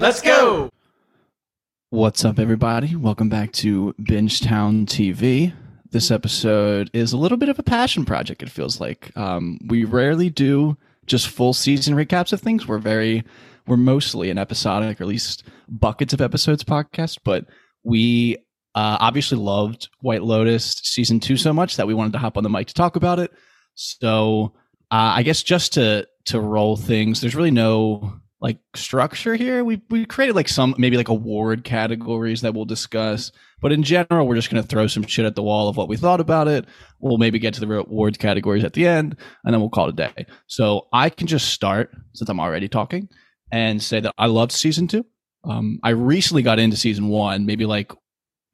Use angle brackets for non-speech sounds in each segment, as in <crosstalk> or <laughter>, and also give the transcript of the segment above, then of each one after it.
Let's go. What's up, everybody? Welcome back to Bingetown TV. This episode is a little bit of a passion project, it feels like. Um, we rarely do just full season recaps of things. We're very, we're mostly an episodic, or at least buckets of episodes podcast, but we uh, obviously loved White Lotus season two so much that we wanted to hop on the mic to talk about it. So uh, I guess just to to roll things, there's really no like structure here. We we created like some maybe like award categories that we'll discuss, but in general, we're just going to throw some shit at the wall of what we thought about it. We'll maybe get to the awards categories at the end, and then we'll call it a day. So I can just start since I'm already talking and say that I loved season two. Um, I recently got into season one, maybe like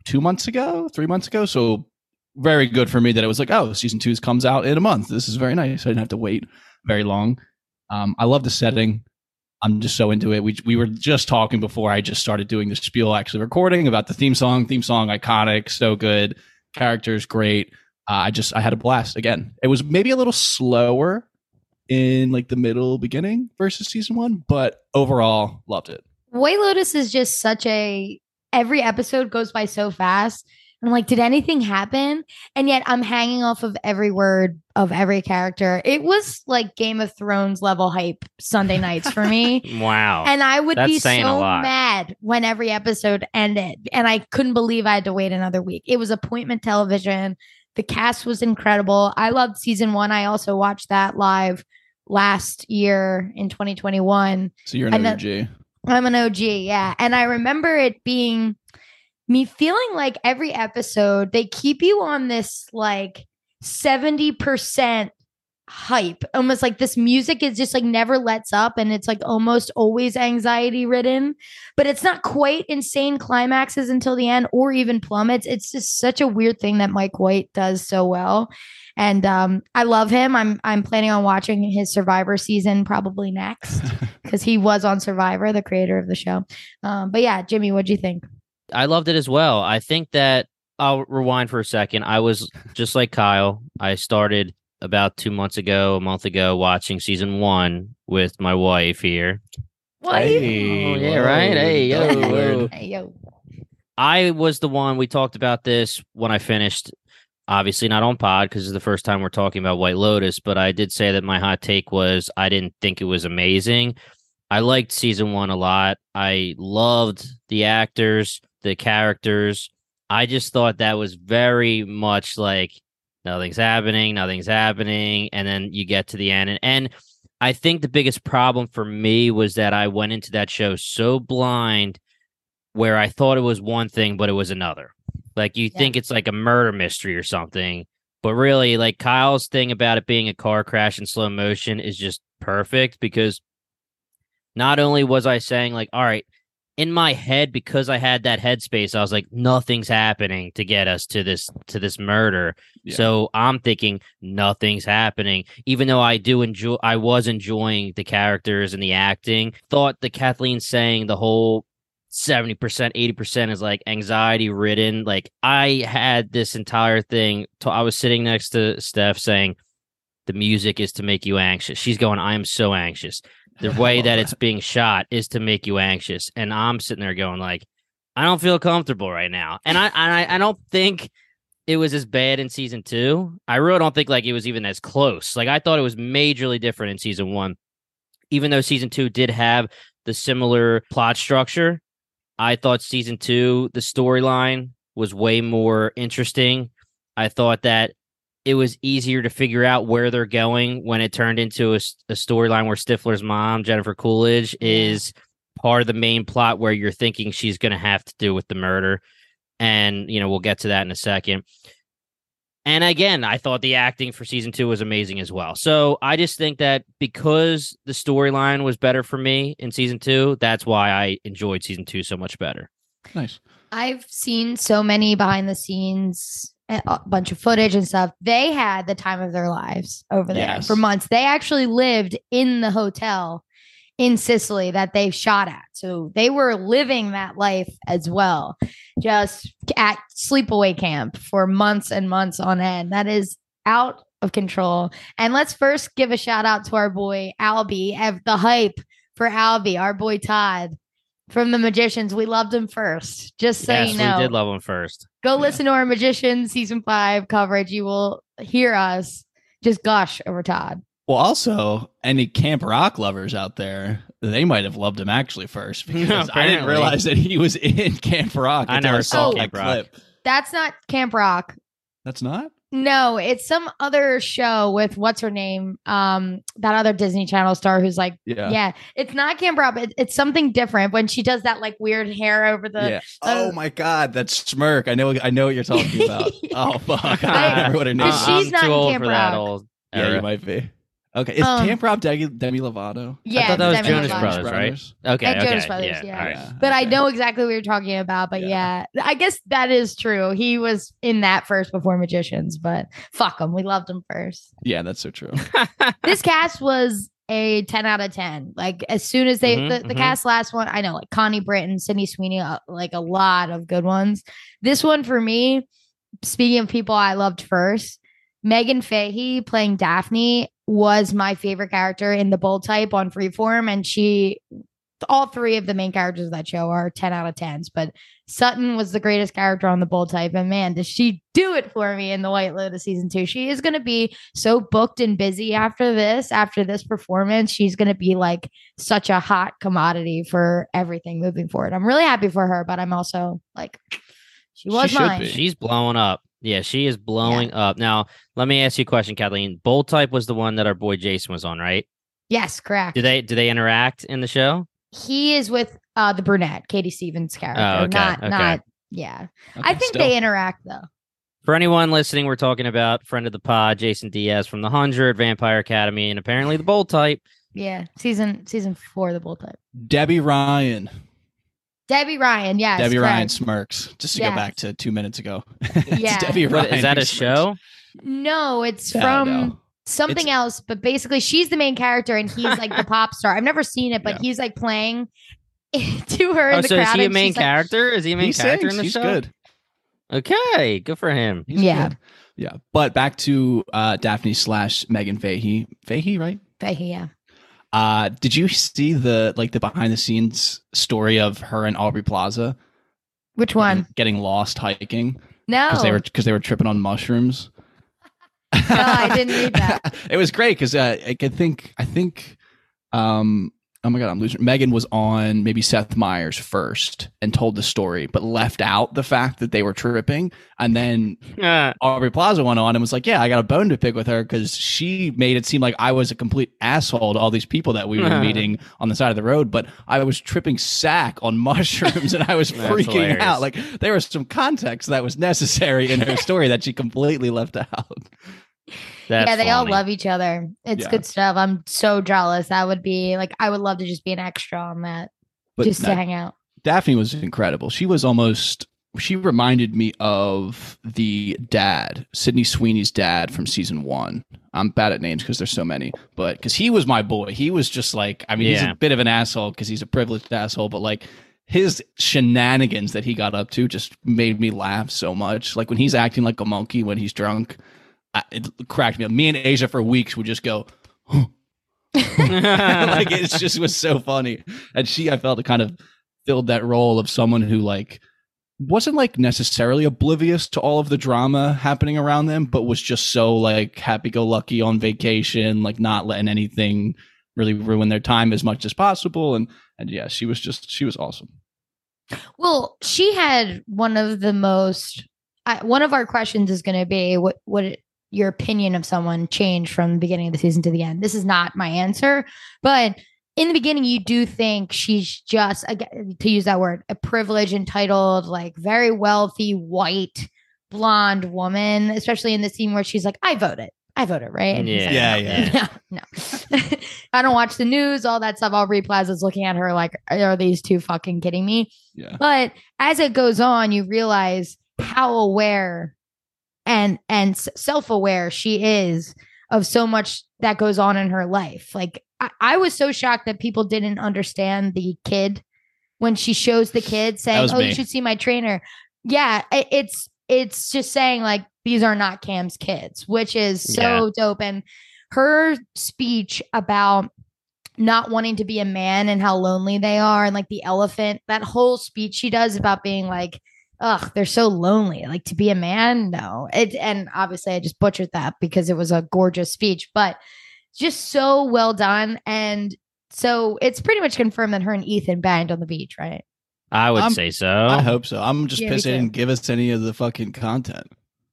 two months ago, three months ago. So very good for me that it was like, oh, season two comes out in a month. This is very nice. I didn't have to wait very long. Um, I love the setting. I'm just so into it. We we were just talking before I just started doing the spiel, actually recording about the theme song. Theme song iconic, so good. Characters great. Uh, I just I had a blast again. It was maybe a little slower in like the middle beginning versus season one, but overall loved it. White Lotus is just such a every episode goes by so fast. And I'm like, did anything happen? And yet I'm hanging off of every word of every character. It was like Game of Thrones level hype Sunday nights for me. <laughs> Wow. And I would That's be so mad when every episode ended. And I couldn't believe I had to wait another week. It was appointment television. The cast was incredible. I loved season one. I also watched that live last year in 2021. So you're an And OG. I'm an OG, yeah. And I remember it being me feeling like every episode they keep you on this like 70% hype. Almost like this music is just like never lets up and it's like almost always anxiety ridden, but it's not quite insane climaxes until the end or even plummets. It's just such a weird thing that Mike White does so well. And um, I love him. I'm I'm planning on watching his Survivor season probably next <laughs> because he was on Survivor, the creator of the show. Um, but yeah, Jimmy, what do you think? I loved it as well. I think that I'll rewind for a second. I was just like Kyle. I started about two months ago, a month ago, watching season one with my wife here. Hey, Oh, yeah, right? Hey, yo, double whoa. word. Hey, yo. I was the one we talked about this when I finished. Obviously, not on pod because it's the first time we're talking about White Lotus, but I did say that my hot take was I didn't think it was amazing. I liked season one a lot. I loved the actors, the characters. I just thought that was very much like nothing's happening, nothing's happening, and then you get to the end. And, and I think the biggest problem for me was that I went into that show so blind where I thought it was one thing, but it was another. Like you Yeah. think it's like a murder mystery or something, but really, like Kyle's thing about it being a car crash in slow motion is just perfect because not only was I saying, like, all right, in my head, because I had that headspace, I was like, nothing's happening to get us to this to this murder. Yeah. So I'm thinking nothing's happening, even though I do enjoy I was enjoying the characters and the acting. Thought the Kathleen saying the whole 70%, 80% is like anxiety ridden. Like I had this entire thing. To, I was sitting next to Steph saying, the music is to make you anxious. She's going, I am so anxious. The <laughs> way that it's being shot is to make you anxious. And I'm sitting there going, like, I don't feel comfortable right now. And I, and I, I don't think it was as bad in season two. I really don't think like it was even as close. Like I thought it was majorly different in season one, even though season two did have the similar plot structure. I thought season two, the storyline was way more interesting. I thought that it was easier to figure out where they're going when it turned into a, a storyline where Stifler's mom, Jennifer Coolidge, is part of the main plot where you're thinking she's going to have to do with the murder. And, you know, we'll get to that in a second. And again, I thought the acting for season two was amazing as well. So I just think that because the storyline was better for me in season two, that's why I enjoyed season two so much better. Nice. I've seen so many behind the scenes, a bunch of footage and stuff. They had the time of their lives over there Yes. for months. They actually lived in the hotel in Sicily that they shot at. So they were living that life as well, just at sleepaway camp for months and months on end. That is out of control. And let's first give a shout out to our boy Albie, of the hype for Albie, our boy Todd from the Magicians. We loved him first, just so yes, you know. we did love him first. Go Yeah. listen to our Magician season five coverage. You will hear us just gush over Todd. Well, also, any Camp Rock lovers out there, they might have loved him actually first <laughs> because I didn't realize that he was <laughs> in Camp Rock. I never saw that Camp Rock. clip. That's not Camp Rock. That's not. No, it's some other show with what's her name? Um, that other Disney Channel star who's like, Yeah. yeah, it's not Camp Rock. It, it's something different when she does that like weird hair over the. yeah. Oh my God, that smirk! I know. I know what you're talking about. <laughs> oh fuck! I I- don't remember what her name. But is. she's I'm not too in old Camp for that Rock. old. Yeah, you might be. Okay, is Um, Camp Rock Demi, Demi Lovato? Yeah, I thought that was Demi Jonas Lovato. Brothers, right? Okay, And okay, Jonas Brothers, yeah. all right. Yeah, But I know exactly what you're talking about. But Yeah. yeah. I guess that is true. He was in that first before Magicians, but fuck him. We loved him first. Yeah, that's so true. <laughs> this cast was a 10 out of 10 like as soon as they Mhm, the, the mhm. cast last one i know like connie britton sydney sweeney uh, like a lot of good ones this one for me speaking of people i loved first meghann fahy playing daphne was my favorite character in the bold type on freeform and she all three of the main characters of that show are 10 out of 10s but sutton was the greatest character on the bold type and man does she do it for me in the white lotus season two she is going to be so booked and busy after this, after this performance. She's going to be like such a hot commodity for everything moving forward. I'm really happy for her, but I'm also like, she was She mine. She's blowing up. Yeah, she is blowing up. Now, let me ask you a question, Kathleen. Bold type was the one that our boy Jason was on, right? Yes, correct. Do they do they interact in the show? he is with uh the brunette, Katie Stevens character. Oh, okay, Not, okay. not, yeah. I think still. they interact though. For anyone listening, we're talking about friend of the pod, Jason Diaz from the Hundred, Vampire Academy, and apparently the Bold type. Yeah. Season, season four, the bold type. Debby Ryan. Debby Ryan. Yes. Debby Ryan smirks. Just to Yes. go back to two minutes ago. <laughs> It's Yeah. Debby Ryan. is that a smirks. show? No, it's No, from no. something It's- else, but basically she's the main character and he's like the <laughs> pop star. I've never seen it, but Yeah. he's like playing <laughs> to her in Oh, the so is crowd. he a main she's like- character? Is he a main He character sings. in the He's show? good. Okay, good for him. He's Yeah. good. Yeah. But back to uh, Daphne slash Meghann Fahy. Fahy, right? But yeah. Uh, did you see the like the behind the scenes story of her and Aubrey Plaza Which one? getting, lost hiking No. because they were because they were tripping on mushrooms? No, I didn't read that. <laughs> it was great because uh, I could think I think um oh my god I'm losing Meghann was on maybe Seth Meyers first and told the story but left out the fact that they were tripping and then Ah, Aubrey Plaza went on and was like, "Yeah, I got a bone to pick with her because she made it seem like I was a complete asshole to all these people that we were <laughs> meeting on the side of the road, but I was tripping sack on <laughs> mushrooms and I was <laughs> freaking hilarious. out. Like there was some context that was necessary in her story that she completely left out. That's yeah, they all love each other. It's Yeah. good stuff. I'm so jealous. That would be like I would love to just be an extra on that. But just to hang out. Daphne was incredible. She was almost. She reminded me of the dad, Sydney Sweeney's dad from season one. I'm bad at names because there's so many, but because he was my boy, he was just like, I mean, he's a bit of an asshole because he's a privileged asshole, but like his shenanigans that he got up to just made me laugh so much. Like when he's acting like a monkey when he's drunk, I, it cracked me up. Me and Asia for weeks would just go, <laughs> like it just was so funny. And she, I felt, kind of filled that role of someone who like wasn't like necessarily oblivious to all of the drama happening around them, but was just so like happy go lucky on vacation, like not letting anything really ruin their time as much as possible. And and yeah, she was just she was awesome. Well, she had one of the most. Uh, one of our questions is going to be what what your opinion of someone changed from the beginning of the season to the end. This is not my answer, but in the beginning, you do think she's just to use that word, a privileged, entitled, like very wealthy, white, blonde woman. Especially in the scene where she's like, "I voted." I voted, right? And he's like, Yeah. Yeah, no, <laughs> no. <laughs> I don't watch the news, all that stuff. Aubrey Plaza's looking at her like, are these two fucking kidding me? Yeah. But as it goes on, you realize how aware and and self aware she is of so much that goes on in her life. Like I, I was so shocked that people didn't understand the kid when she shows the kid saying, "Oh, me. you should see my trainer." Yeah, it, it's it's just saying like these are not Cam's kids, which is so dope. And her speech about not wanting to be a man and how lonely they are, and like the elephant, that whole speech she does about being like, ugh, they're so lonely. Like to be a man, no. It and obviously I just butchered that because it was a gorgeous speech, but just so well done. And so it's pretty much confirmed that her and Ethan banged on the beach, right? I would I'm- say so. I hope so. I'm just Yeah, me pissed they didn't give us any of the fucking content.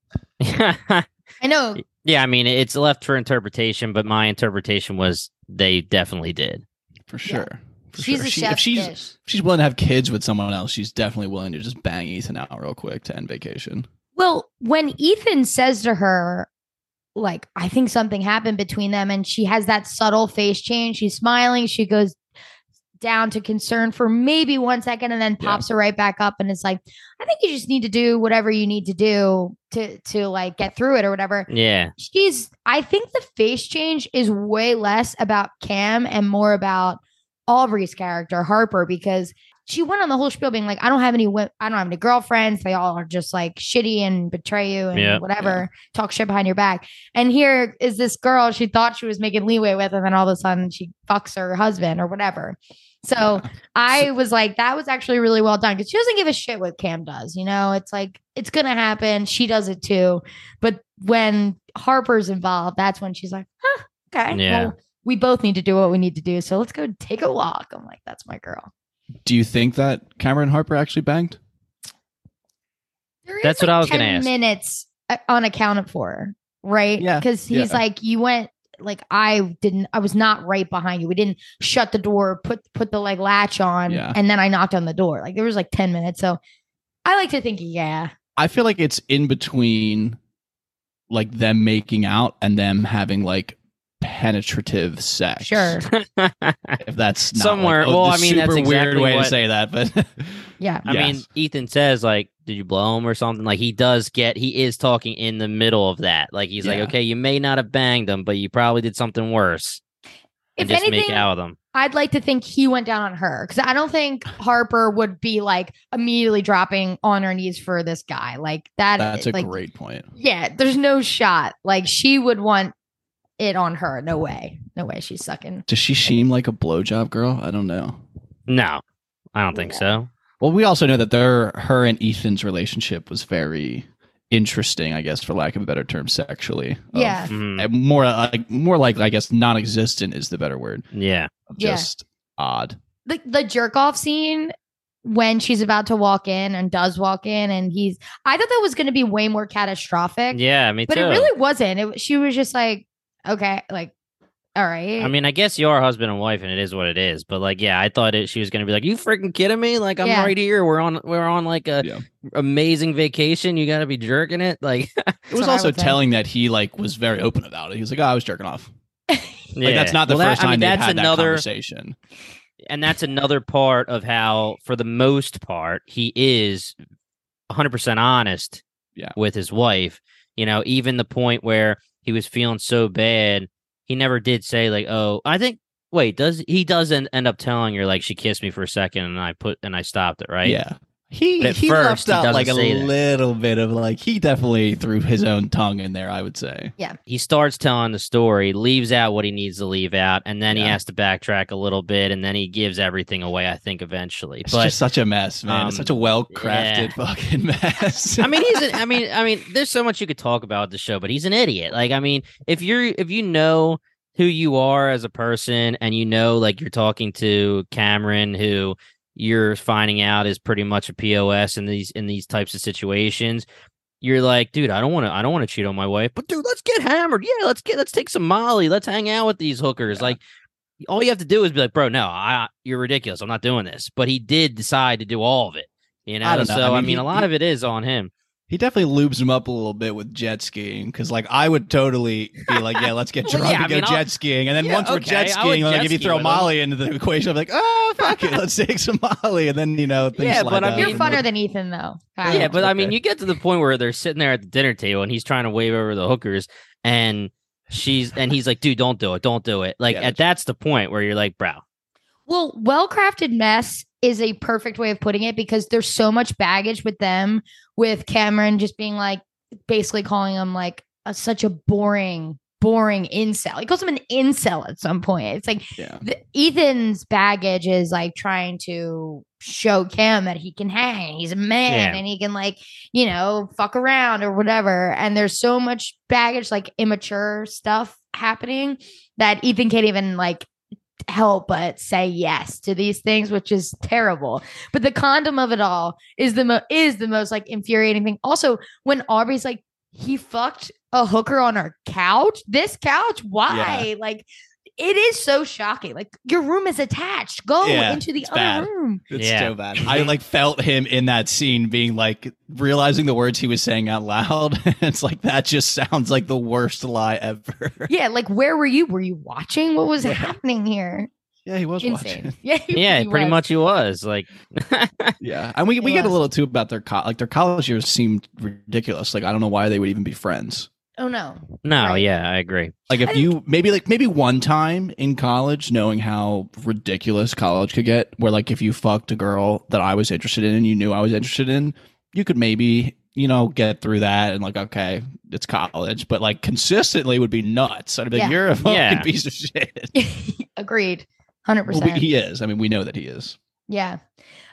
<laughs> I know. yeah, I mean it's left for interpretation, but my interpretation was they definitely did. For sure. For She's sure. a She- chef's if she's dish. if she's willing to have kids with someone else, she's definitely willing to just bang Ethan out real quick to end vacation. Well, when Ethan says to her, like, I think something happened between them, and she has that subtle face change, she's smiling, she goes down to concern for maybe one second and then Yeah. pops her right back up and it's like i think you just need to do whatever you need to do to to like get through it or whatever Yeah. she's i think the face change is way less about cam and more about aubrey's character harper because she went on the whole spiel being like i don't have any i don't have any girlfriends they all are just like shitty and betray you and Yeah. whatever talk shit behind your back and here is this girl she thought she was making leeway with and then all of a sudden she fucks her husband or whatever so <laughs> I was like, that was actually really well done because she doesn't give a shit what Cam does. You know, it's like it's gonna happen. She does it too. But when Harper's involved, that's when she's like, huh, okay. Yeah. Well, we both need to do what we need to do. So let's go take a walk. I'm like, that's my girl. Do you think that Cameron Harper actually banged? There is, That's what I was gonna ask. Minutes uh, unaccounted for, right? Yeah, Because he's yeah. like, you went like I didn't. I was not right behind you. We didn't shut the door, put put the like latch on, Yeah. and then I knocked on the door. Like there was like ten minutes. So I like to think, yeah, I feel like it's in between like them making out and them having like penetrative sex. sure, <laughs> If that's not Somewhere- like, oh, well, I mean, that's super weird exactly way what- to say that, but <laughs> yeah. I mean, Ethan says like, "Did you blow him or something?" Like he does get, he is talking in the middle of that. Like he's like, "Okay, you may not have banged him, but you probably did something worse." If just make anything, out with him. I'd like to think he went down on her because I don't think Harper would be like immediately dropping on her knees for this guy. Like that. that's a like, great point. Yeah, there's no shot. Like she would want it on her. No way. No way. She's sucking. Does she seem like a blowjob girl? I don't know. No, I don't think Yeah. so. Well, we also know that their her and Ethan's relationship was very interesting, I guess, for lack of a better term, sexually. Of- Yeah. Mhm. uh, more like more like I guess non-existent is the better word. Yeah. Of Yeah. Just odd. The the jerk off scene when she's about to walk in and does walk in and he's I thought that was going to be way more catastrophic. Yeah, me But too. it really wasn't. It she was just like, okay, like, all right. I mean, I guess you are husband and wife, and it is what it is. But like, yeah, I thought it, she was gonna be like, "You freaking kidding me? Like, I'm Yeah. right here. We're on, we're on like a Yeah. amazing vacation. You got to be jerking it, like." <laughs> It was also would think. telling that he like was very open about it. He was like, "Oh, I was jerking off." Like yeah. that's not the Well, that- first I mean, time they've that's had that another, conversation. and that's another part of how, for the most part, he is 100 percent honest. Yeah. with his wife. You know, even the point where he was feeling so bad, he never did say like, "Oh, I think." Wait, does he doesn't end up telling her like she kissed me for a second and I put and I stopped it right? Yeah. He But at he first, left out doesn't like a say that. little bit of like he definitely threw his own tongue in there. I would say. Yeah. He starts telling the story, leaves out what he needs to leave out, and then he has to backtrack a little bit, and then he gives everything away. I think eventually, It's but just such a mess, man. it's um, such a well crafted fucking mess. <laughs> I mean, he's. An, I mean, I mean, there's so much you could talk about the show, but he's an idiot. Like, I mean, if you're if you know who you are as a person, and you know, like you're talking to Cameron, who you're finding out is pretty much a POS in these in these types of situations. You're like, dude, I don't want to, I don't want to cheat on my wife, but dude, let's get hammered. Yeah, let's get, let's take some Molly. Let's hang out with these hookers. Yeah. Like, all you have to do is be like, bro, no, I, you're ridiculous. I'm not doing this. But he did decide to do all of it. You know, I don't know. so I I mean, mean, he- a lot he- of it is on him. He definitely lubes him up a little bit with jet skiing because, like, I would totally be like, "Yeah, let's get <laughs> Well, drunk yeah, and I go mean, I'll- jet skiing." And then Yeah, once we're okay, jet I would skiing, like, jet if you throw with him. Molly into the <laughs> equation, I'm like, "Oh, fuck it, let's take some Molly." And then you know, things Yeah, but I down You're mean- from funner than Ethan, though. Kyle. Yeah, but I mean, you get to the point where they're sitting there at the dinner table and he's trying to wave over the hookers, and she's and he's like, "Dude, don't do it, don't do it." Like, Yeah, at that's the point where you're like, "Bro, Well, well crafted mess is a perfect way of putting it because there's so much baggage with them, with Cameron just being like, basically calling him like a, such a boring, boring incel. He calls him an incel at some point. It's like Yeah. the, Ethan's baggage is like trying to show Cam that he can hang. He's a man Yeah. and he can like, you know, fuck around or whatever. And there's so much baggage, like immature stuff happening that Ethan can't even like help but say yes to these things, which is terrible. But the condom of it all is the mo- is the most like infuriating thing. Also, when Aubrey's like, he fucked a hooker on our couch. This couch, why? Like, it is so shocking. Like, your room is attached. Go Yeah, into the other bad. room. It's Yeah. so bad. I like felt him in that scene being like realizing the words he was saying out loud. <laughs> it's like that just sounds like the worst lie ever. Yeah, like where were you? Were you watching? What was Yeah. happening here? Yeah, he was Insane. watching. <laughs> Yeah, he- yeah, he pretty was. much he was like." <laughs> Yeah, and we we He get a little too about their co- like their college years seemed ridiculous. Like I don't know why they would even be friends. Oh no. no, Right. yeah, I agree. Like if you maybe like maybe one time in college, knowing how ridiculous college could get, where like if you fucked a girl that I was interested in and you knew I was interested in, you could maybe you know get through that and like okay, it's college, but like consistently would be nuts. I'd be like, Yeah. you're a fucking Yeah. piece of shit. <laughs> Agreed. Hundred Well, percent. he is. I mean, we know that he is. Yeah.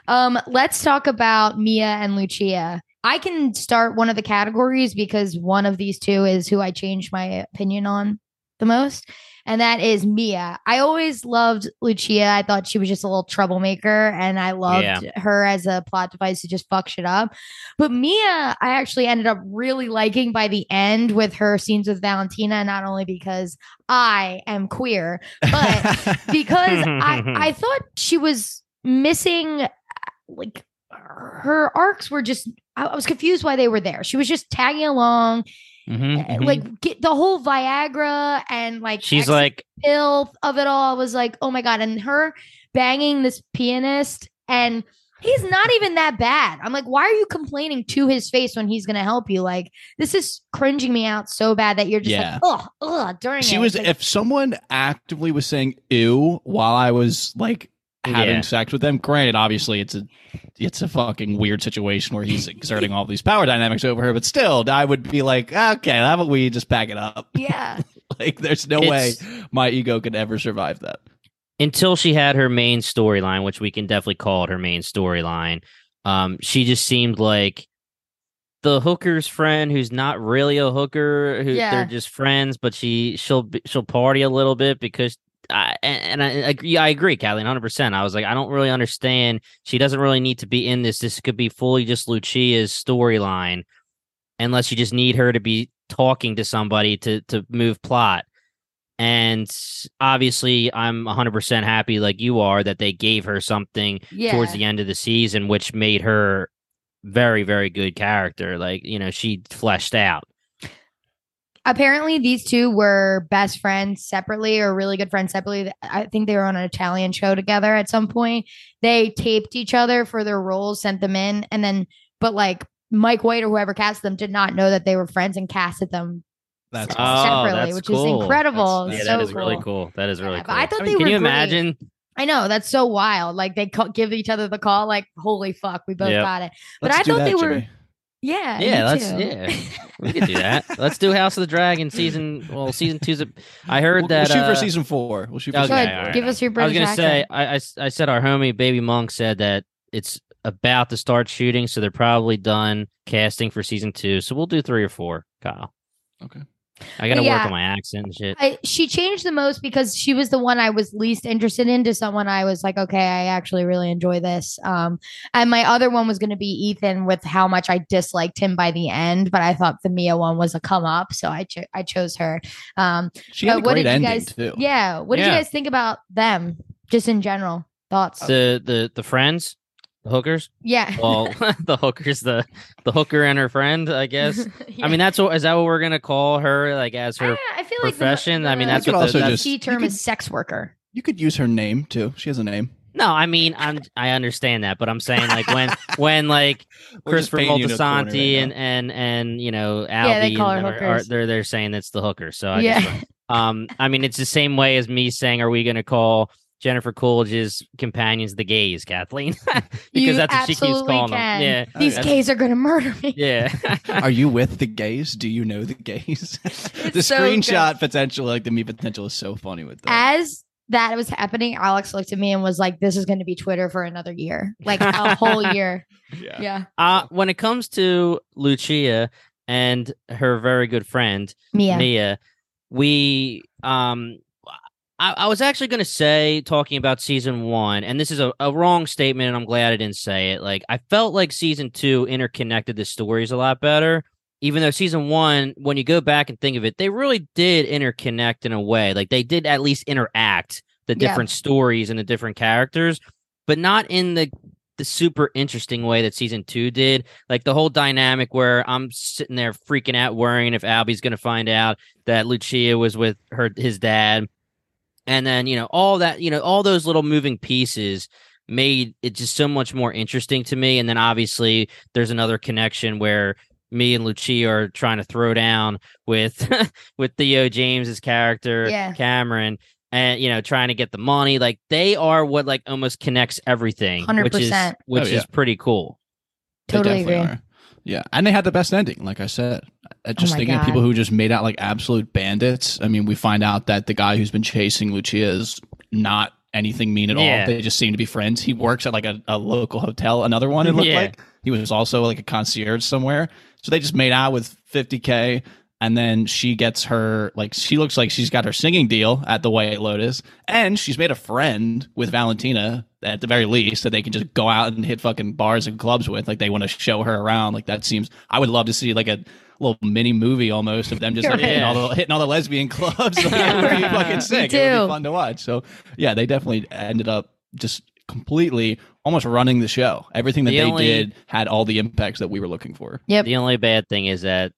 Um, let's talk about Mia and Lucia. I can start one of the categories because one of these two is who I changed my opinion on the most, and that is Mia. I always loved Lucia. I thought she was just a little troublemaker, and I loved Yeah. her as a plot device to just fuck shit up. But Mia, I actually ended up really liking by the end with her scenes with Valentina, not only because I am queer, but <laughs> because I I <laughs> thought she was missing like her arcs were just I, I was confused why they were there. She was just tagging along, Mhm, uh, mhm. like get the whole Viagra and like she's like, filth of it all. I was like, oh my god, and her banging this pianist and. He's not even that bad. I'm like, why are you complaining to his face when he's gonna help you? Like, this is cringing me out so bad that you're just Yeah. like, oh, ugh, during she it. was Like, if someone actively was saying ew while I was like having Yeah. sex with them, granted, obviously it's a it's a fucking weird situation where he's exerting all these power dynamics over her, but still I would be like, okay, how about we just pack it up? <laughs> yeah, Like there's no way my ego could ever survive that. until she had her main storyline, which we can definitely call it her main storyline. Um, she just seemed like the hooker's friend who's not really a hooker. Who Yeah. they're just friends, but she she'll she'll party a little bit because. And, I, I agree. I agree, Kathleen, hundred percent. I was like, I don't really understand. She doesn't really need to be in this. This could be fully just Lucia's storyline, unless you just need her to be talking to somebody to to move plot. And obviously, I'm 100% happy, like you are, that they gave her something yeah. towards the end of the season, which made her very, very good character. Like, you know, she fleshed out. Apparently these two were best friends separately or really good friends separately. I think they were on an Italian show together at some point. They taped each other for their roles, sent them in, and then but like Mike White or whoever cast them did not know that they were friends and casted them That's se- Oh, separately, that's which cool. is incredible. That's- yeah, so that is really cool. cool. That is really Yeah, but cool. I thought mean, they can were Can you great. imagine? I know that's so wild. Like they ca- give each other the call, like holy fuck, we both Yep. got it. But Let's I thought that, they were, Jimmy. Yeah, Yeah, let's- too. yeah. <laughs> We could do that. Let's do House of the Dragon season. Well, season two's. A, I heard We'll, that. we'll shoot uh, for season four. We'll shoot for Okay, season ahead, all right. give us your I was gonna say, I. I said our homie Baby Monk said that it's about to start shooting, so they're probably done casting for season two. So we'll do three or four, Kyle. I got to Yeah. work on my accent and shit. I, she changed the most because she was the one I was least interested in to someone I was like, okay, I actually really enjoy this. Um, and my other one was going to be Ethan with how much I disliked him by the end, but I thought the Mia one was a come up, so I cho- I chose her. Um, She had a what great did you ending guys- too. yeah, what did Yeah. you guys think about them, just in general thoughts? The the the friends, the hookers. yeah, <laughs> Well, the hookers, the the hooker and her friend. I guess. <laughs> I mean, that's what is that what we're gonna call her? Like as her. I, I feel like the- profession? I mean, that's what also that's- just key term could- is sex worker. You could use her name too. She has a name. No, I mean, I'm I understand that, but I'm saying like when <laughs> when like We're just Christopher painting you in a corner right Moltisanti and and and you know Albie Yeah, they call her are, are- hookers. they're they're saying it's the hooker. So I Yeah. just, um, I mean, it's the same way as me saying, are we going to call Jennifer Coolidge's companions the gays, Kathleen? <laughs> because You that's what she keeps absolutely calling can. them. Yeah, These that's- gays are gonna murder me. <laughs> Yeah, <laughs> Are you with the gays? Do you know the gays? the so screenshot potential, like the me potential, is so funny with that. as that was happening, Alex looked at me and was like, "This is going to be Twitter for another year, like a whole year." yeah. Yeah, uh, when it comes to Lucia and her very good friend Mia. Mia, we um I, I was actually gonna say talking about season one, and this is a, a wrong statement, and I'm glad I didn't say it. Like I felt like season two interconnected the stories a lot better. Even though season one, when you go back and think of it, they really did interconnect in a way. Like they did at least interact the Yeah. different stories and the different characters, but not in the the super interesting way that season two did. Like the whole dynamic where I'm sitting there freaking out, worrying if Albie's going to find out that Lucia was with her his dad, and then you know all that you know all those little moving pieces made it just so much more interesting to me. And then obviously there's another connection where me and Lucia are trying to throw down with <laughs> with Theo James's character Yeah. Cameron and you know trying to get the money like they are what like almost connects everything which is 100%. which Oh, yeah. is pretty cool Totally definitely agree. are. Yeah, and they had the best ending, like I said. Uh, Just my thinking of people who just made out like absolute bandits. I mean, we find out that the guy who's been chasing Lucia is not anything mean at Yeah. all. They just seem to be friends. He works at like a, a local hotel. Another one, it looked Yeah. like he was also like a concierge somewhere. So they just made out with 50k, and then she gets her like she looks like she's got her singing deal at the White Lotus, and she's made a friend with Valentina at the very least that they can just go out and hit fucking bars and clubs with. Like they want to show her around. Like that seems. I would love to see like a little mini movie almost of them just like, hitting, all the, hitting all the lesbian clubs. <laughs> Like, it would be fucking sick. It would be fun to watch. So yeah, they definitely ended up just completely almost running the show. Everything that The they only- did had all the impacts that we were looking for. Yep. the only bad thing is that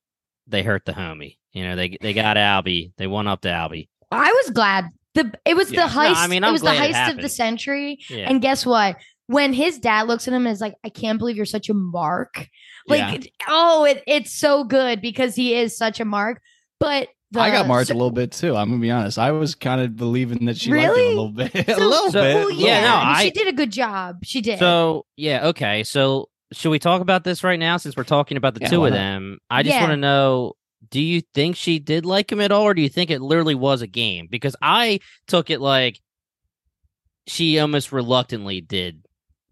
they hurt the homie you know they they got Albie they won up to Albie I was glad. The it was Yeah. the No, heist. I mean, it I'm was the glad it heist of the century. yeah And guess what? When his dad looks at him and is like, I can't believe you're such a mark. Like, Yeah. oh, it, it's so good because he is such a mark. But the, I got marked so- a little bit too. I'm gonna be honest. I was kind of believing that she liked him Really? a little bit, <laughs> a little so- bit. Well, a little yeah, no, I mean, I- she did a good job. She did. So yeah, okay. So should we talk about this right now since we're talking about the Yeah, two of them? I just Yeah. want to know: Do you think she did like him at all, or do you think it literally was a game? Because I took it like she almost reluctantly did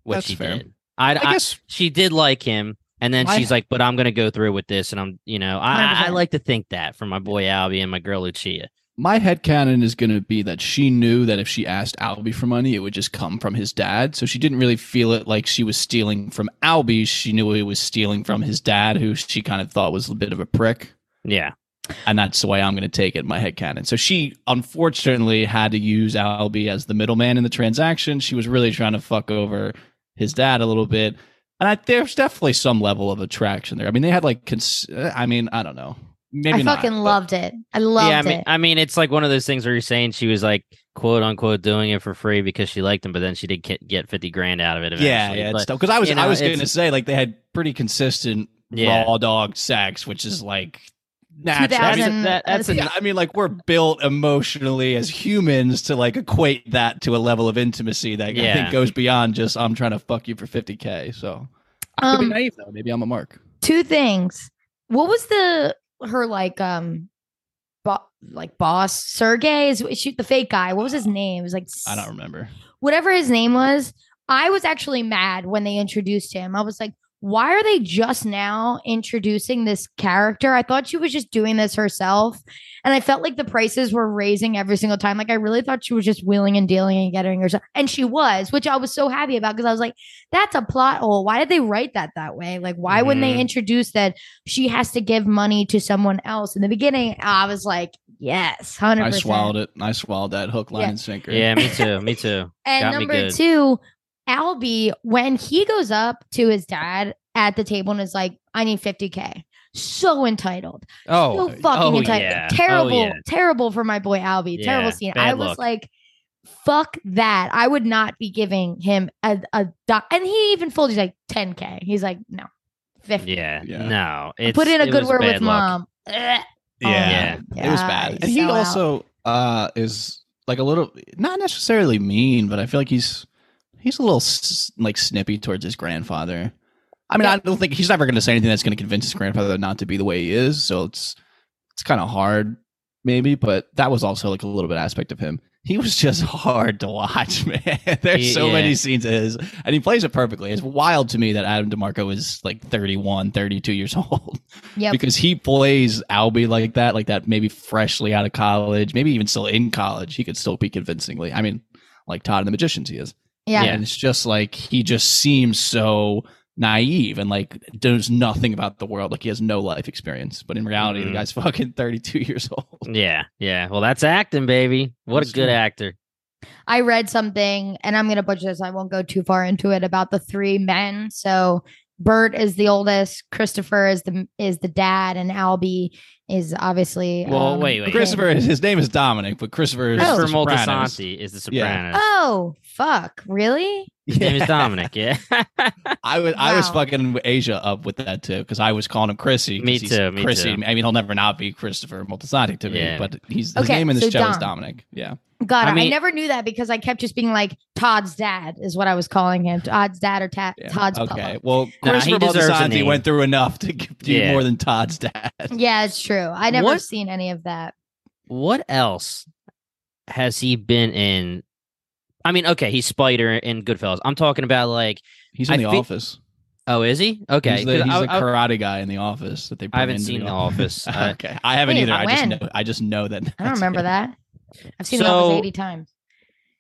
what That's she fair. did. I, I I- guess she did like him, and then My- she's like, "But I'm gonna go through with this," and I'm, you know, I, I, I like to think that for my boy Albie and my girl Lucia. My head headcanon is going to be that she knew that if she asked Albie for money, it would just come from his dad. So she didn't really feel it like she was stealing from Albie. She knew he was stealing from his dad, who she kind of thought was a bit of a prick. Yeah, And that's the way I'm going to take it, my head headcanon. So she unfortunately had to use Albie as the middleman in the transaction. She was really trying to fuck over his dad a little bit. And I, there's definitely some level of attraction there. I mean, they had like, cons- I mean, I don't know. Maybe I not, fucking but- loved it. I loved yeah. I mean, it. I mean, it's like one of those things where you're saying she was like quote unquote doing it for free because she liked him, but then she did get, get fifty grand out of it. Yeah, Eventually. yeah, But- it's tough. Because I was, you know, I was going to say like they had pretty consistent Yeah. raw dog sex, which is like natural. I mean, 2000 that- that's a- yeah, I mean, like we're built emotionally as humans to like equate that to a level of intimacy that I think goes beyond just I'm trying to fuck you for 50k. So I could be Um, naive though. Maybe I'm a mark. two things. What was the her like um bo- like boss Sergey is she, the fake guy? What was his name? It was like I don't remember. whatever his name was. I was actually mad when they introduced him. I was like, why are they just now introducing this character? I thought she was just doing this herself. And I felt like the prices were raising every single time. Like I really thought she was just wheeling and dealing and getting herself. And she was, which I was so happy about because I was like, that's a plot hole. Why did they write that that way? Like, why wouldn't they Mhm. introduce that she has to give money to someone else? In the beginning, I was like, yes, 100%. I swallowed it. I swallowed that hook, line, Yeah. and sinker. Yeah, me too. Me <laughs> too. And Got me number good. two, Albie, when he goes up to his dad at the table and is like, I need 50K. So entitled. Oh, so fucking oh, entitled. yeah. Terrible, Oh, yeah. terrible for my boy Albie. Yeah, terrible scene. I was look. like, fuck that. I would not be giving him a, a doc. And he even fooled, he's like, 10K. He's like, no, 50. Yeah, Yeah. no. It's, Put in a good word with luck. mom. Ugh. Oh, Yeah. it was bad. he's And he so out. also uh is like a little not necessarily mean, but I feel like he's he's a little like snippy towards his grandfather. I mean, I don't think he's never going to say anything that's going to convince his grandfather not to be the way he is. So it's it's kind of hard, maybe. But that was also like a little bit aspect of him. He was just <laughs> hard to watch, <laughs> man. There's He- so yeah. many scenes of his, and he plays it perfectly. It's wild to me that Adam DiMarco is like 31, 32 years <laughs> old Yeah, because he plays Albie like that, like that, maybe freshly out of college, maybe even still in college. He could still be convincingly. I mean, like Todd and the Magicians, he is. Yeah. Yeah. And it's just like he just seems so naive and like knows nothing about the world. Like he has no life experience. But in reality, Mhm. the guy's <laughs> fucking 32 years old. Yeah, yeah. Well, that's acting, baby. What That's a good true. actor. I read something, and I'm going to butcher this. I won't go too far into it about the three men. So Bert is the oldest, Christopher is the is the dad, and Albie is obviously. Well, um, wait, wait. Christopher, kid. his name is Dominic, but Christopher is Christopher the Sopranos. Moltisanti is the Sopranos. Oh fuck! Really? His name is Dominic. Yeah. <laughs> I was I was fucking Asia up with that too because I was calling him Chrissy. 'cause Me too, me Chrissy. too. I mean, he'll never not be Christopher Moltisanti to me, Yeah. but he's his Okay, name in this so show is Dominic. Yeah, God, I I, mean- never knew that because I kept just being like Todd's dad is what I was calling him. Todd's dad or ta- yeah. Todd's okay. papa. Well, Nah, he deserves a Moltisanti name. went through enough to give you Yeah. more than Todd's dad. Yeah, it's true. I never What- seen any of that. what else has he been in? I mean, okay, he's Spider in Goodfellas. I'm talking about like, He's in I the thi- office. oh, is he? Okay, he's the, 'cause he's I- the I- karate guy in the office that they. Bring haven't into seen the The office. <laughs> Office. Okay, I haven't Wait, either. I just know. I just know that. I don't remember that. I've seen it So- almost eighty times.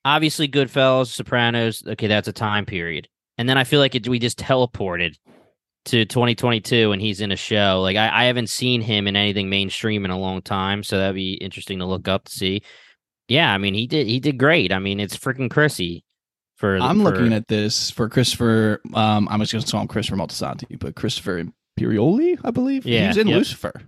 obviously Goodfellas, Sopranos. Okay, that's a time period, and then I feel like it, we just teleported to 2022, and he's in a show. Like I, I haven't seen him in anything mainstream in a long time, so that'd be interesting to look up to see. Yeah, I mean he did he did great. I mean it's freaking Chrissy. For I'm for- looking at this for Christopher. Um, I'm just going to call him Christopher Moltisanti, but Christopher Imperioli, I believe. he Yeah, was in yep. Lucifer.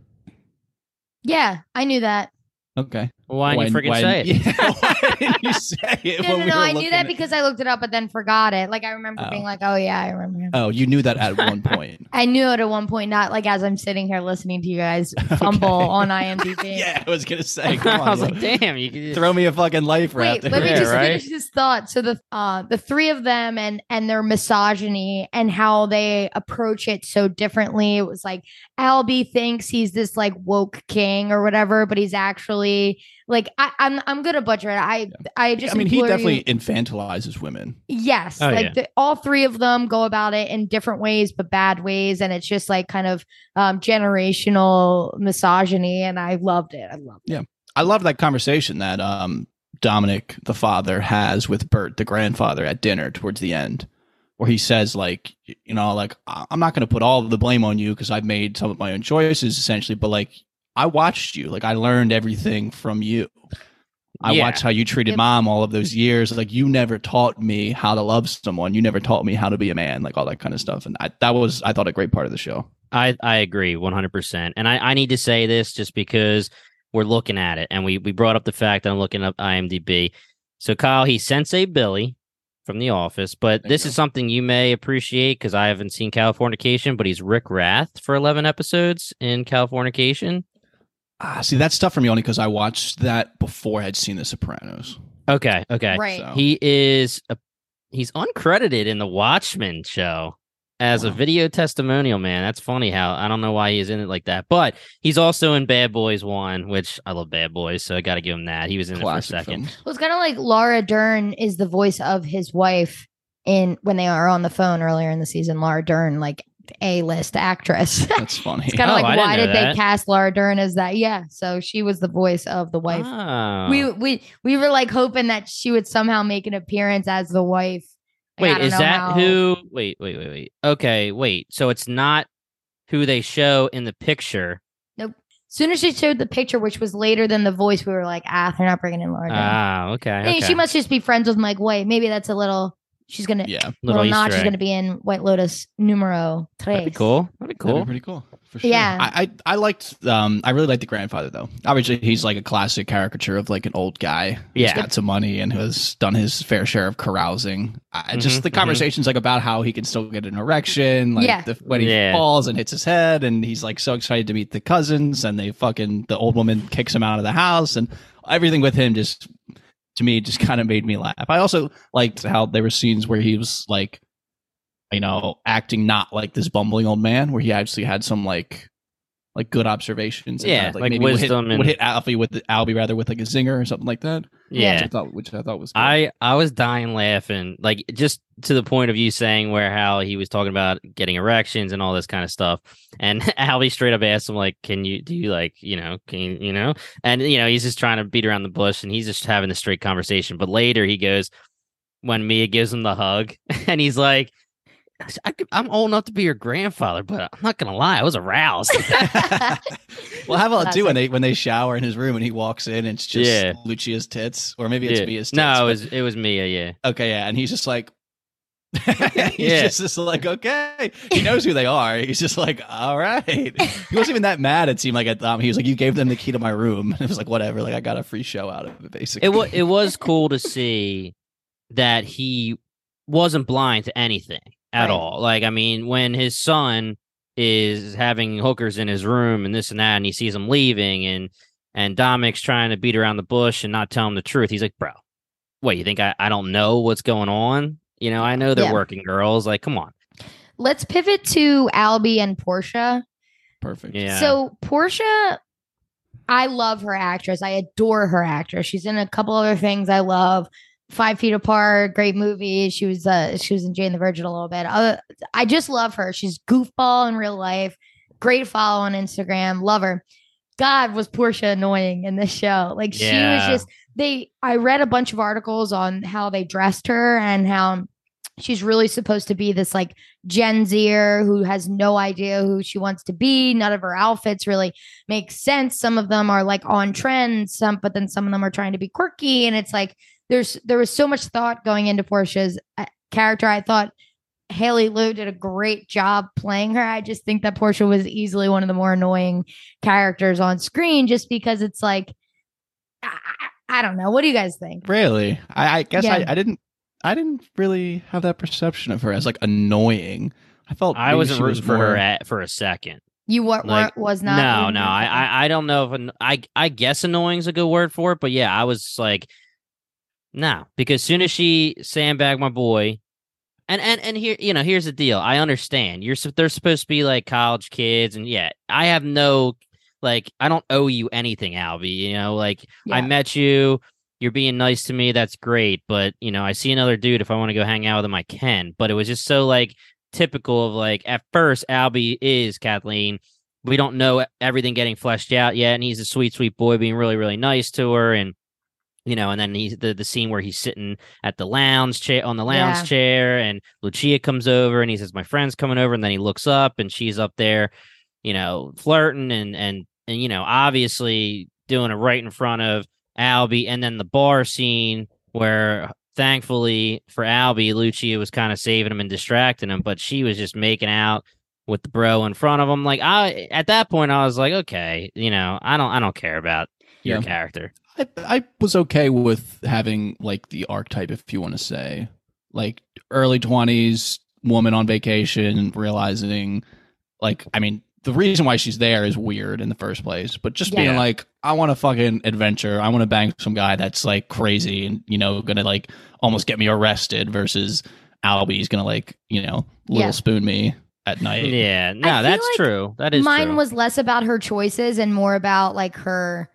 Yeah, I knew that. Okay. Why didn't you When- freaking when- say it? <laughs> Yeah, why didn't you say it? No, when no, we no. were I knew that at- because I looked it up, but then forgot it. Like I remember Oh. being like, "Oh yeah, I remember." Oh, you knew that at one point. <laughs> I knew it at one point, not like as I'm sitting here listening to you guys <laughs> fumble Okay. on IMDb. yeah, I was gonna say. Come on, I was like, damn, you could throw me a fucking life Wait, let me Yeah, just right? finish this thought. So the uh the three of them and and their misogyny and how they approach it so differently. It was like Albie thinks he's this like woke king or whatever, but he's actually like I, I'm I'm gonna butcher it. I I just I mean, he definitely you- infantilizes women. Yes, Oh, like yeah. the, all three of them go about it in different ways, but bad ways, and it's just like kind of um, generational misogyny, and I loved it. I loved it. Yeah, I love that conversation that um, Dominic, the father, has with Bert, the grandfather, at dinner towards the end, where he says, like, you know, like, "I- I'm not going to put all the blame on you because I've made some of my own choices, essentially, but like, I watched you. Like, I learned everything from you. I Yeah. watched how you treated Yep. mom all of those years. Like, you never taught me how to love someone. You never taught me how to be a man, like all that kind of stuff. And I, that was, I thought, a great part of the show. I, I agree 100%. And I, I need to say this just because we're looking at it. And we, we brought up the fact that I'm looking up IMDb. So, Kyle, he's Sensei Billy from The Office, but There this you is something you may appreciate because I haven't seen Californication, but he's Rick Rath for 11 episodes in Californication. Ah, see, that's tough for me only because I watched that before I had seen The Sopranos. Okay. Okay. Right. So- He is, a, he's uncredited in the Watchmen show. As a video testimonial, man, that's funny how I don't know why he's in it like that, but he's also in Bad Boys One, which I love Bad Boys, so I got to give him that. He was in Classic it for a second. films. Well, it's kind of like Laura Dern is the voice of his wife in when they are on the phone earlier in the season. Laura Dern like A list actress. <laughs> That's funny. It's kind of Oh, like didn't why did that. they cast Laura Dern as that? Yeah, so she was the voice of the wife. Oh. We we we were like hoping that she would somehow make an appearance as the wife. Like, wait, is that how- who? Wait, wait, wait, wait. Okay, wait. So it's not who they show in the picture. Nope. Soon as she showed the picture, which was later than the voice, we were like, ah, they're not bringing in Laura Dern. Ah, okay. Hey, okay. She must just be friends with Mike White. Maybe that's a little. She's gonna yeah, little, Little notch Easter is gonna be in White Lotus numero tres. That'd be cool. That'd be That'd cool. be pretty cool. For sure. Yeah. I, I I liked um I really liked the grandfather though. Obviously he's like a classic caricature of like an old guy who's Yeah. got some money and who has done his fair share of carousing. I, just Mhm, the mhm. conversations like about how he can still get an erection, like Yeah. the, when he Yeah. falls and hits his head and he's like so excited to meet the cousins and they fucking the old woman kicks him out of the house and everything with him just to me just <laughs> kind of made me laugh. I also liked how there were scenes where he was like you know, acting not like this bumbling old man, where he actually had some like like good observations. and Yeah, kind of, like maybe would hit, wisdom and- would hit Alfie with the, Albie rather with like a zinger or something like that. Which Yeah. I thought, which I thought was. Good. I I was dying laughing, like just to the point of you saying where how he was talking about getting erections and all this kind of stuff, and <laughs> Albie straight up asked him like, "Can you do you like you know can you, you know?" And you know he's just trying to beat around the bush, and he's just having a straight conversation. But later he goes when Mia gives him the hug, <laughs> and he's like. I could, I'm old enough to be your grandfather, but I'm not gonna lie, I was aroused. <laughs> well, how about too when they when they shower in his room and he walks in and it's just Yeah. Lucia's tits, or maybe it's Yeah. Mia's tits. no, it but- was it was Mia. Yeah, okay, yeah, and he's just like. <laughs> he's Yeah. just, just like okay he knows who they are he's just like all right he wasn't even that mad it seemed like at them he was like you gave them the key to my room <laughs> it was like whatever like i got a free show out of it basically it was it was cool to see that he wasn't blind to anything at Right. all. Like, I mean, when his son is having hookers in his room and this and that, and he sees him leaving, and and Dominic's trying to beat around the bush and not tell him the truth. He's like, bro, what you think I, I don't know what's going on? You know, I know they're Yeah. working girls. Like, come on. Let's pivot to Albie and Portia. perfect Yeah. So Portia, I love her actress. I adore her actress. She's in a couple other things I love. Five Feet Apart, great movie. She was uh she was in Jane the Virgin a little bit. Uh, I just love her. She's goofball in real life. Great follow on Instagram. Love her. God was Portia annoying in this show. Like she was just they I read a bunch of articles on how they dressed her and how she's really supposed to be this like Gen Zer who has no idea who she wants to be. None of her outfits really make sense. Some of them are like on trend, some but then some of them are trying to be quirky and it's like there's there was so much thought going into Portia's uh, character. I thought Haley Lu did a great job playing her. I just think that Portia was easily one of the more annoying characters on screen just because it's like I, I I don't know. What do you guys think? Really? I, I guess Yeah. I, I didn't. I didn't really have that perception of her as like annoying. I felt I wasn't she was for more- her at, for a second. You what Like, was not no, no. I. I, I don't know if an, I, I guess annoying is a good word for it, but yeah, I was like, no, because soon as she sandbagged my boy, and and and here, you know, here's the deal. I understand you're they're supposed to be like college kids, and yeah, I have no like, I don't owe you anything, Albie. You know, like I met you. You're being nice to me. That's great. But, you know, I see another dude. If I want to go hang out with him, I can. But it was just so like typical of like at first, Albie is Kathleen. We don't know everything getting fleshed out yet. And he's a sweet, sweet boy being really, really nice to her. And, you know, and then he's the, the scene where he's sitting at the lounge chair on the lounge Yeah. chair and Lucia comes over and he says, My friend's coming over. And then he looks up and she's up there, you know, flirting and and and you know, obviously doing it right in front of Albie, and then the bar scene where thankfully for Albie, Lucia was kind of saving him and distracting him, but she was just making out with the bro in front of him. Like I at that point I was like, okay, you know, I don't I don't care about your Yeah. character. I, I was okay with having like the archetype, if you want to say, like early twenties woman on vacation, realizing, like, I mean, the reason why she's there is weird in the first place, but just Yeah. being like, I want a fucking adventure. I want to bang some guy that's like crazy and you know gonna like almost get me arrested versus Albie's gonna like you know little Yeah. spoon me at night. Yeah, no, feel that's like true. That is Mine true. was less about her choices and more about like her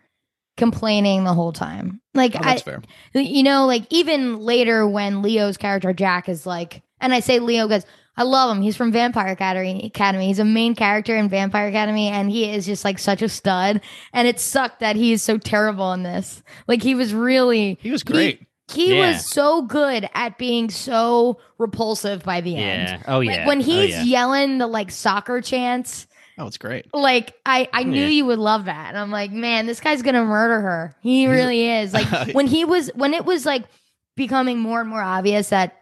complaining the whole time. Like Oh, I, that's fair. you know, like even later when Leo's character Jack is like, and I say Leo goes, I love him. He's from Vampire Academy. Academy. He's a main character in Vampire Academy, and he is just like such a stud. And it sucked that he is so terrible in this. Like he was really He was great. He Yeah. was so good at being so repulsive by the end. Yeah. Oh Like yeah. when Oh, he's yeah. yelling the like soccer chants, oh, it's great. like I I knew you would love that. And I'm like, man, this guy's gonna murder her. He really is. Like <laughs> when he was when it was like becoming more and more obvious that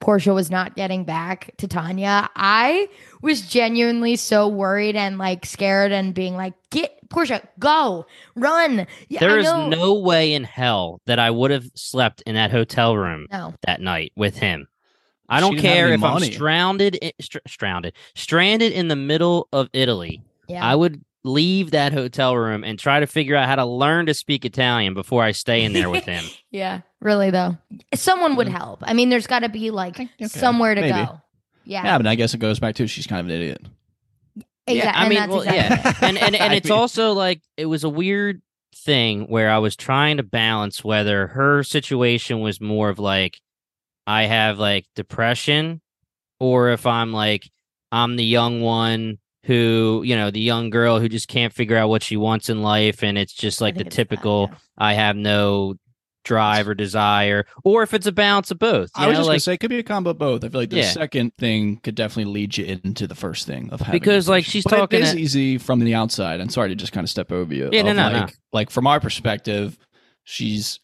Portia was not getting back to Tanya, I was genuinely so worried and like scared and being like, get Portia, go, run. Yeah, There I is know- no way in hell that I would have slept in that hotel room no. that night with him. I She don't care if money. I'm stranded, stranded, stranded in the middle of Italy. Yeah. I would leave that hotel room and try to figure out how to learn to speak Italian before I stay in there with him. <laughs> yeah. Really though. Someone would Mm. help. I mean, there's gotta be like Okay, somewhere to maybe. go. Yeah. Yeah, but I guess it goes back to she's kind of an idiot. Yeah, I mean, well, exactly yeah, and and and <laughs> it's mean- also like it was a weird thing where I was trying to balance whether her situation was more of like I have like depression, or if I'm like I'm the young one who you know the young girl who just can't figure out what she wants in life, and it's just like the think it's that, typical yeah. I have no drive or desire, or if it's a balance of both. You I was know, just like gonna say it could be a combo of both. I feel like the Yeah. second thing could definitely lead you into the first thing of having Because, like, she's But talking It is at- easy from the outside. I'm sorry to just kind of step over you. Yeah, no, no, like, no. Like from our perspective, she's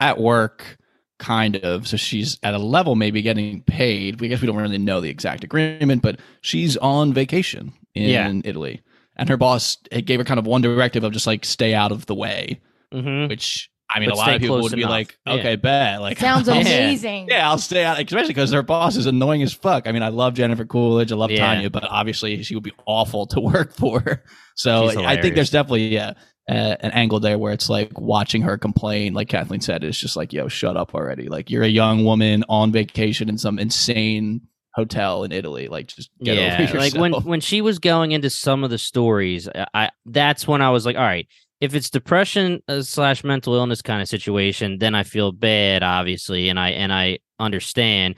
at work, kind of. So she's at a level maybe getting paid. We guess we don't really know the exact agreement, but she's on vacation in Yeah. Italy, and her boss gave her kind of one directive of just like stay out of the way, mhm. which. I mean, But a lot of people close would be enough. like, Yeah. "Okay, bet." Like, <laughs> Sounds Yeah. amazing. yeah, I'll stay out, especially because her boss is annoying as fuck. I mean, I love Jennifer Coolidge, I love Yeah. Tanya, but obviously she would be awful to <laughs> work for. So I think there's definitely yeah, uh, an angle there where it's like watching her complain, like Kathleen said, it's just like, yo, shut up already. Like you're a young woman on vacation in some insane hotel in Italy. Like just yeah, like when when she was going into some of the stories, I, that's when I was like, all right, if it's depression uh, slash mental illness kind of situation, then I feel bad, obviously, and I and I understand.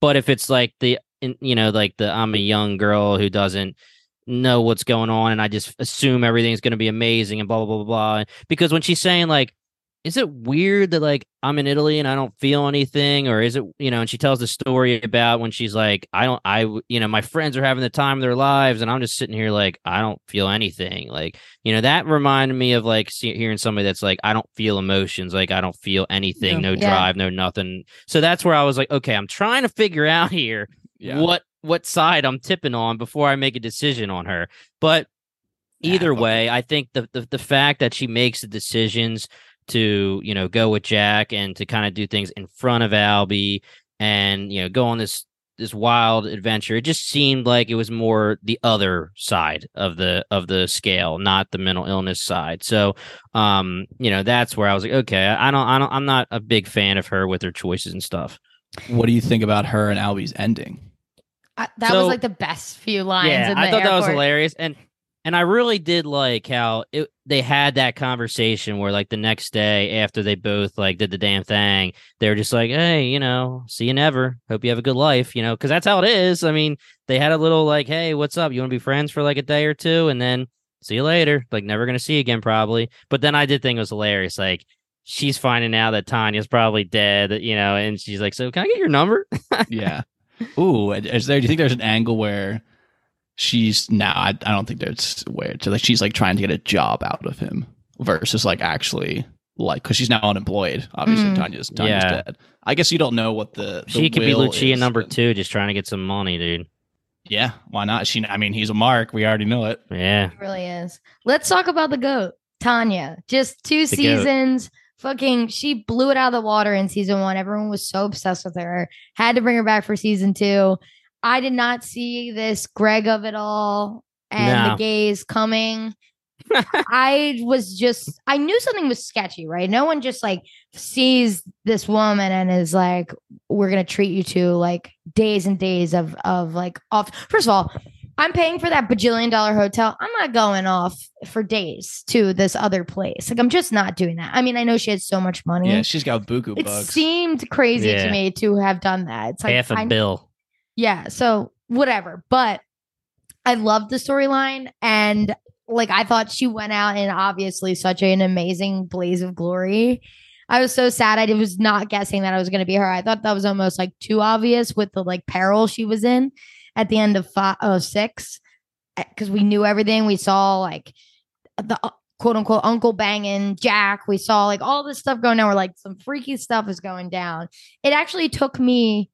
But if it's like the you know like the I'm a young girl who doesn't know what's going on and I just assume everything's going to be amazing and blah blah blah blah blah because when she's saying like is it weird that like I'm in Italy and I don't feel anything or is it you know and she tells the story about when she's like I don't I you know my friends are having the time of their lives and I'm just sitting here like I don't feel anything like you know that reminded me of like see, hearing somebody that's like I don't feel emotions like I don't feel anything Yeah. no Yeah. drive no nothing so that's where I was like okay I'm trying to figure out here yeah. what what side I'm tipping on before I make a decision on her. But Yeah, either way, I think the, the the fact that she makes the decisions to you know go with Jack and to kind of do things in front of Albie and you know go on this this wild adventure. It just seemed like it was more the other side of the of the scale, not the mental illness side. So, um, you know, that's where I was like, okay, I don't, I don't, I'm not a big fan of her with her choices and stuff. what do you think about her and Albie's ending? I- that So- was like the best few lines. yeah, in the I thought that was hilarious, and and I really did like how it, they had that conversation where like the next day after they both like did the damn thing, they were just like, hey, you know, see you never. Hope you have a good life, you know, because that's how it is. I mean, they had a little like, hey, what's up? You want to be friends for like a day or two, and then see you later. Like never gonna see you again probably. But then I did think it was hilarious, like. She's finding out that Tanya's probably dead, you know, and she's like, "So can I get your number?" <laughs> yeah. Ooh, is there? Do you think there's an angle where she's now? I, I don't think there's where so like she's like trying to get a job out of him versus like actually like because she's now unemployed. Obviously, Mm. Tanya's Tanya's Yeah. dead. I guess you don't know what the, the she could be Lucia is, number but- two, just trying to get some money, dude. Yeah, why not? She. I mean, he's a mark. We already know it. Yeah. It really is. Let's talk about the goat, Tanya. Just two The goat. seasons. Fucking, she blew it out of the water in season one. Everyone was so obsessed with her. Had to bring her back for season two. I did not see this Greg of it all and No. the gays coming. <laughs> I was just, I knew something was sketchy, right? No one just like sees this woman and is like, we're going to treat you to like days and days of, of like off. First of all, I'm paying for that bajillion dollar hotel. I'm not going off for days to this other place. Like, I'm just not doing that. I mean, I know she had so much money. Yeah, she's got buku it bugs. seemed crazy Yeah. to me to have done that. It's like, Half a I- bill. Yeah, so whatever. But I loved the storyline and like I thought she went out in obviously such an amazing blaze of glory. I was so sad I was not guessing that I was going to be her. I thought that was almost like too obvious with the like peril she was in at the end of five, oh, six because we knew everything. We saw like the uh, quote unquote uncle banging Jack. We saw like all this stuff going down. We're like some freaky stuff is going down. It actually took me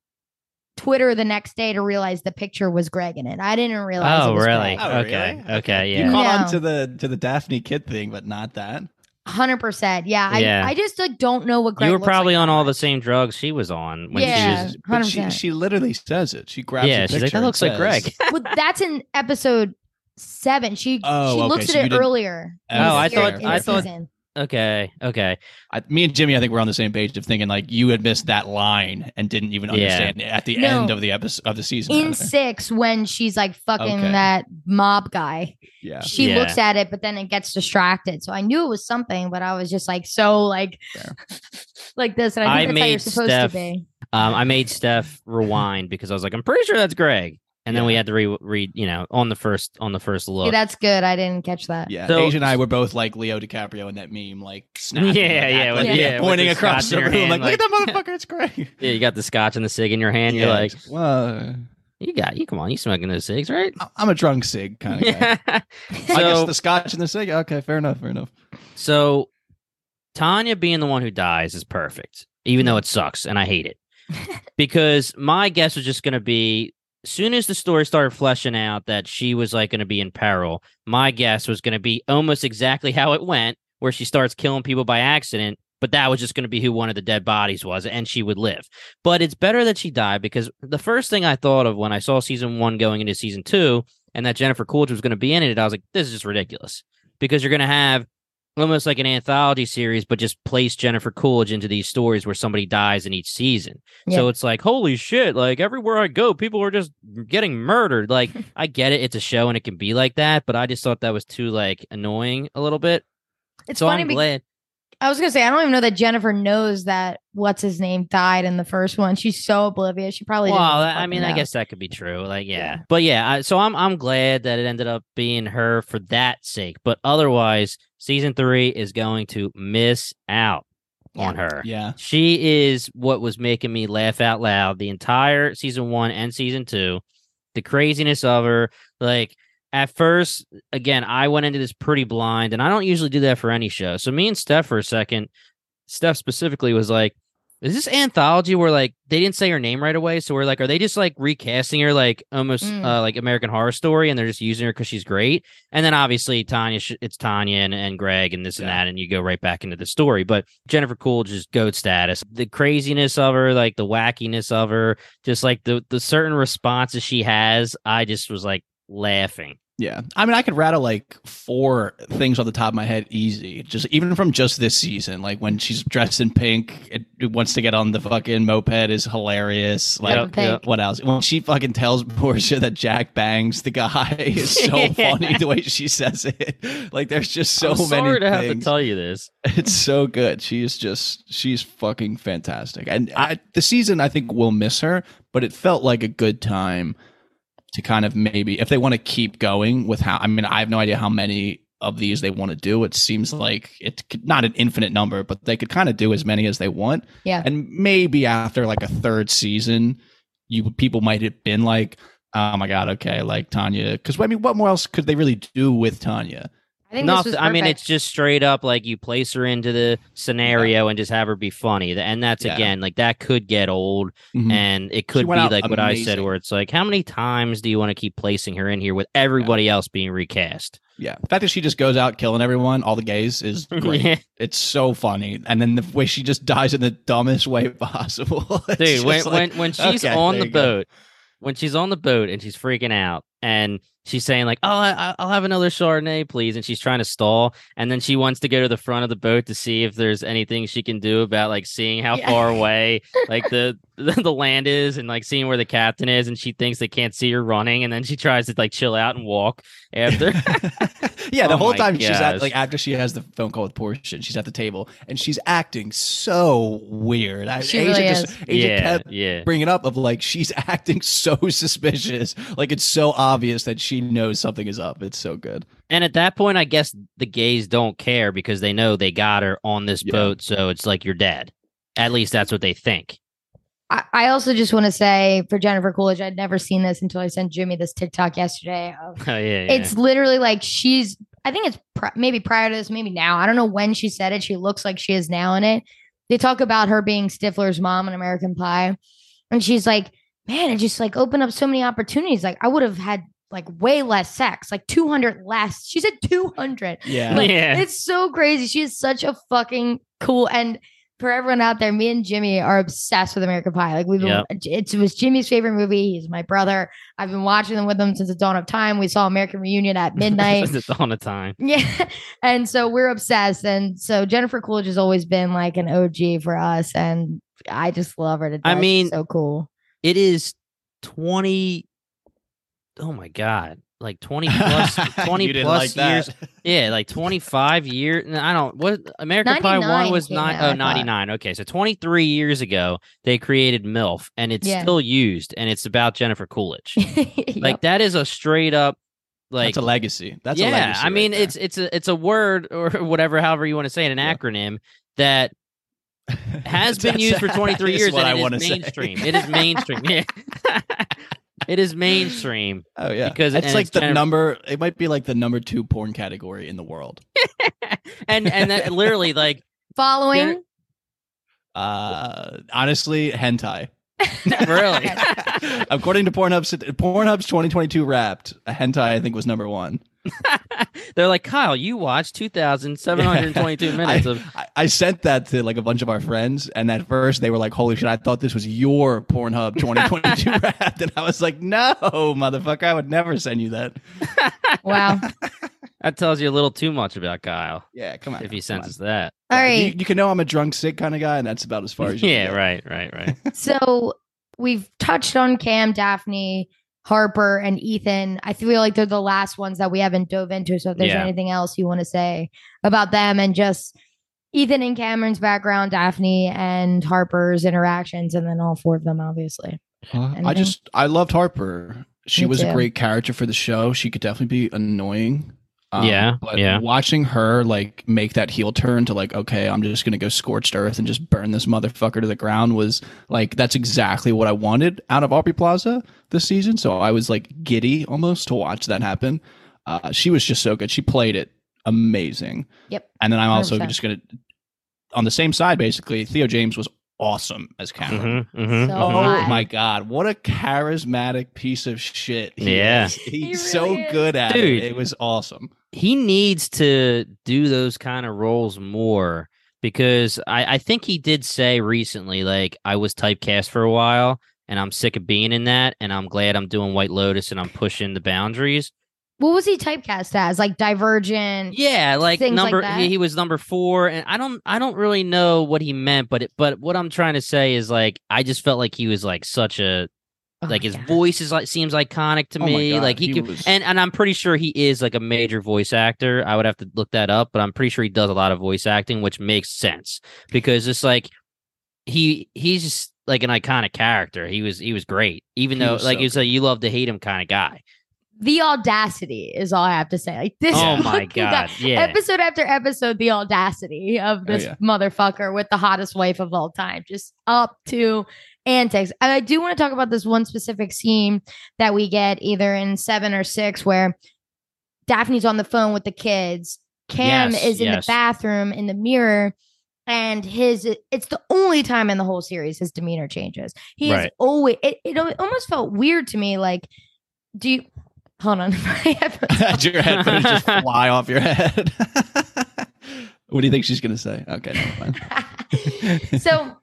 Twitter the next day to realize the picture was Greg in it. I didn't realize. Oh, it was really? Greg. Oh, okay. really? Okay. You Yeah. caught No. on to the to the Daphne Kid thing, but not that. Hundred percent. Yeah. Yeah. I, I just like don't know what Greg You were looks probably like on that all the same drugs she was on when Yeah. she was. But she 100%. she literally says it. She grabs. Yeah, a she's like, that and looks like Greg. <laughs> well, that's in episode seven. She Oh, she okay, looks so at it earlier. Oh, I thought- I thought- season. Okay. Okay. I, me and Jimmy, I think we're on the same page of thinking like you had missed that line and didn't even Yeah. understand it at the No. end of the episode of the season. in six when she's like fucking Okay. that mob guy. yeah, She Yeah. looks at it, but then it gets distracted. So I knew it was something, but I was just like so like Fair. <laughs> like this, and I I think that's how you're made supposed Steph- to be. Um, I made Steph rewind because I was like, I'm pretty sure that's Greg, and then we had to re read, you know, on the first on the first look. Yeah, that's good. I didn't catch that. yeah. So- Asia and I were both like Leo DiCaprio in that meme, like <laughs> snapping, Yeah, like, yeah, with- like, yeah, with pointing the across the room, your like, hand, look at that motherfucker, it's Greg. <laughs> yeah, you got the scotch and the cig in your hand. You're like, it's- well, you got you. Come on, you smoking those cigs, right? I- I'm a drunk sig kind of guy. Yeah. <laughs> I guess so, the scotch and the cig. Okay, fair enough, fair enough. so Tanya being the one who dies is perfect, even though it sucks and I hate it. because my guess was just going to be soon as the story started fleshing out that she was like going to be in peril, my guess was going to be almost exactly how it went, where she starts killing people by accident. But that was just going to be who one of the dead bodies was, and she would live. But it's better that she died because the first thing I thought of when I saw season one going into season two, and that Jennifer Coolidge was going to be in it, I was like, this is just ridiculous because you're going to have almost like an anthology series, but just place Jennifer Coolidge into these stories where somebody dies in each season. So it's like, holy shit, like everywhere I go, people are just getting murdered. Like, <laughs> I get it, it's a show and it can be like that, but I just thought that was too like annoying a little bit. It's so funny I'm because glad. I was gonna say I don't even know that Jennifer knows that what's his name died in the first one. She's so oblivious. She probably didn't Well, I mean, I guess that could be true. Like, yeah, Yeah. but yeah. I, so I'm I'm glad that it ended up being her for that sake. But otherwise, season three is going to miss out on her. Yeah, She is what was making me laugh out loud the entire season one and season two. The craziness of her, like at first, again, I went into this pretty blind, and I don't usually do that for any show. So me and Steph for a second, Steph specifically was like, "Is this anthology where like they didn't say her name right away? So we're like, are they just like recasting her like almost Mm. uh, like American Horror Story, and they're just using her because she's great? And then obviously Tanya, sh- it's Tanya and, and Greg and this and that, and you go right back into the story. But Jennifer Coolidge is goat status. The craziness of her, like the wackiness of her, just like the the certain responses she has, I just was like laughing. Yeah. I mean, I could rattle like four things off the top of my head easy. Just even from just this season, like when she's dressed in pink, it, it wants to get on the fucking moped is hilarious. Like. What else? When she fucking tells Portia that Jack bangs the guy <laughs> is so <laughs> funny the way she says it. <laughs> Like there's just so I'm many sorry to have to tell you this. It's so good. She is just she's fucking fantastic. And I, the season I think will miss her, but it felt like a good time to kind of maybe if they want to keep going with how I mean I have no idea how many of these they want to do. It seems like it's not an infinite number, but they could kind of do as many as they want. Yeah. And maybe after like a third season, you people might have been like, "Oh my god, okay, like Tanya." Because I mean, what more else could they really do with Tanya? I think No, this was I mean it's just straight up like you place her into the scenario and just have her be funny. And that's Yeah. again like that could get old Mhm. and it could be went out like what I said where it's like how many times do you want to keep placing her in here with everybody else being recast? Yeah, the fact that she just goes out killing everyone, all the gays, is <laughs> great. Yeah. It's so funny, and then the way she just dies in the dumbest way <laughs> possible. Dude, when like, when <laughs> when she's okay, on the you go. boat, when she's on the boat and she's freaking out and she's saying like, "Oh, I, I'll have another Chardonnay, please," and she's trying to stall, and then she wants to go to the front of the boat to see if there's anything she can do about like seeing how Yeah. far away <laughs> like the, the the land is, and like seeing where the captain is, and she thinks they can't see her running, and then she tries to like chill out and walk after. <laughs> yeah, the <laughs> Oh whole my time she's at like after she has the phone call with Portia, she's at the table and she's acting so weird. I, She Asia really just is. Asia yeah, kept yeah. bringing up of like she's acting so suspicious, like it's so obvious that she knows something is up. It's so good. And at that point, I guess the gays don't care because they know they got her on this Yeah. boat, so it's like you're dead. At least that's what they think. I, I also just want to say for Jennifer Coolidge, I'd never seen this until I sent Jimmy this TikTok yesterday. Of, <laughs> Oh yeah, yeah. It's literally like she's. I think it's pri- maybe prior to this, maybe now. I don't know when she said it. She looks like she is now in it. They talk about her being Stifler's mom in American Pie, and she's like, "Man, it just like opened up so many opportunities. Like I would have had like way less sex, like two hundred less." She said two hundred. Yeah. Like, Yeah. It's so crazy. She is such a fucking cool and for everyone out there, me and Jimmy are obsessed with American Pie. Like we've been, it was Jimmy's favorite movie. He's my brother. I've been watching them with him since the dawn of time. We saw American Reunion at <laughs> midnight. it's on a time. <laughs> yeah, and so we're obsessed. And so Jennifer Coolidge has always been like an OG for us, and I just love her to death. I She's mean, so cool. It is twenty. Oh my god! Like twenty plus, <laughs> twenty plus like years. that. <laughs> Yeah, like twenty five years. I don't. What American Pie one was came nine. out, Oh, 99. Okay, so twenty three years ago they created MILF, and it's Yeah. still used, and it's about Jennifer Coolidge. Yep. <laughs> Like that is a straight up. Like That's a legacy. That's yeah, a legacy. I mean right it's it's a it's a word or whatever, however you want to say it, an Yeah. acronym that there. <laughs> has been used for <laughs> 23 years What and I it want is to say. mainstream. It is mainstream. <laughs> Yeah. it is mainstream. Oh yeah, Because- it's like it's the Jennifer- number. It might be like the number two porn category in the world. and and that literally like following. Uh, honestly, hentai. really According to Pornhub's Pornhub's 2022 Wrapped, a hentai I think was number one. <laughs> they're like Kyle, you watched 2,722 <laughs> minutes I, of I, I sent that to like a bunch of our friends, and at first they were like, "Holy shit! I thought this was your Pornhub 2022 Wrapped," <laughs> and I was like, "No, motherfucker! I would never send you that." Wow. that tells you a little too much about Kyle Yeah, come on. if he come senses on. that. All Yeah, right. you, you can know I'm a drunk sick kind of guy, and that's about as far as you Yeah, can right, right, right. So we've touched on Cam, Daphne, Harper, and Ethan. I feel like they're the last ones that we haven't dove into. So if there's Yeah. anything else you want to say about them and just Ethan and Cameron's background, Daphne and Harper's interactions, and then all four of them, obviously. Uh, I just I loved Harper. She Me was a great character for the show. She could definitely be annoying. Um, Yeah, but yeah. watching her like make that heel turn to like, okay, I'm just gonna go scorched earth and just burn this motherfucker to the ground was like that's exactly what I wanted out of Aubrey Plaza this season. So I was like giddy almost to watch that happen. Uh, she was just so good. She played it amazing. Yep. And then I'm also 100%. just gonna on the same side basically. Theo James was awesome as Cameron. Mhm, mhm, So Oh mhm. hot. my god, what a charismatic piece of shit. he Yeah. is. He's He so is. good at Dude. it. It was awesome. he needs to do those kind of roles more because I, I think he did say recently, like, I was typecast for a while and I'm sick of being in that. And I'm glad I'm doing White Lotus and I'm pushing the boundaries. What was he typecast as? Like Divergent? Yeah, like Things like number he, he was number four, and I don't I don't really know what he meant, but it, but what I'm trying to say is like I just felt like he was like such a Oh, like his yeah. voice is like seems iconic to Oh me. God, like he, he could, was- and and I'm pretty sure he is like a major voice actor. I would have to look that up, but I'm pretty sure he does a lot of voice acting, which makes sense because it's like he he's just like an iconic character. He was he was great, even He though was like so he's a you love to hate him kind of guy. The audacity is all I have to say. Like this. Oh <laughs> my fucking guy- yeah. Episode after episode, the audacity of oh, this yeah. motherfucker with the hottest wife of all time, just up to antics. And I do want to talk about this one specific scene that we get either in seven or six where Daphne's on the phone with the kids. Cam Yes, is in yes. the bathroom in the mirror. And his, it's the only time in the whole series his demeanor changes. He is always, it, it almost felt weird to me. Like, do you, hold on. <laughs> My headphones <laughs> your headphones just <laughs> fly off your head. what do you think she's gonna say? Okay, never mind. so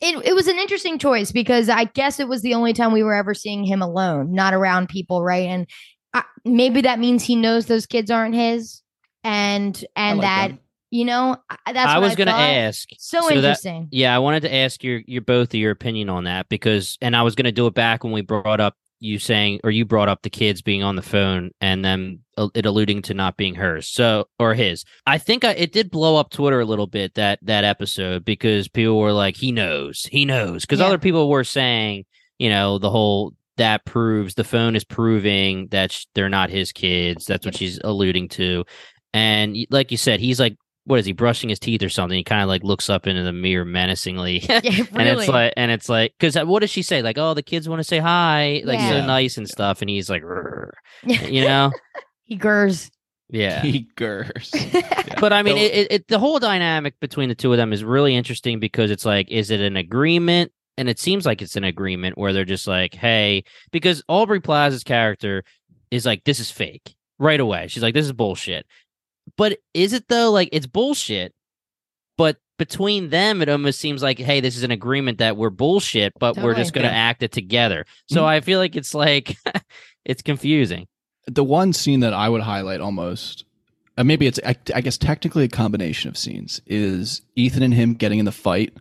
It it was an interesting choice because I guess it was the only time we were ever seeing him alone, not around people, right? And I, maybe that means he knows those kids aren't his, and and like that them. you know I- that's I was gonna ask. So, that- interesting. yeah, I wanted to ask your your both of your opinion on that because, and I was gonna do it back when we brought up you saying or you brought up the kids being on the phone and then uh, it alluding to not being hers so or his i think I, it did blow up twitter a little bit that that episode because people were like he knows he knows because Yeah. other people were saying you know the whole that proves the phone is proving that sh- they're not his kids that's what she's alluding to and like you said he's like what is he brushing his teeth or something? He kind of like looks up into the mirror menacingly. <laughs> Yeah, really. <laughs> and it's like and it's like because uh, what does she say? Like oh the kids want to say hi like Yeah. so nice and stuff and he's like you know? <laughs> He gurs. yeah. He gurs. but i mean it, it, it the whole dynamic between the two of them is really interesting because it's like is it an agreement? And it seems like it's an agreement where they're just like hey because aubrey plaza's character is like this is fake right away. She's like this is bullshit but is it though like it's bullshit but between them it almost seems like hey this is an agreement that we're bullshit but we're just going to act it together so Mhm. i feel like it's like <laughs> it's confusing the one scene that I would highlight almost, uh, maybe it's I, I guess technically a combination of scenes is Ethan and him getting in the fight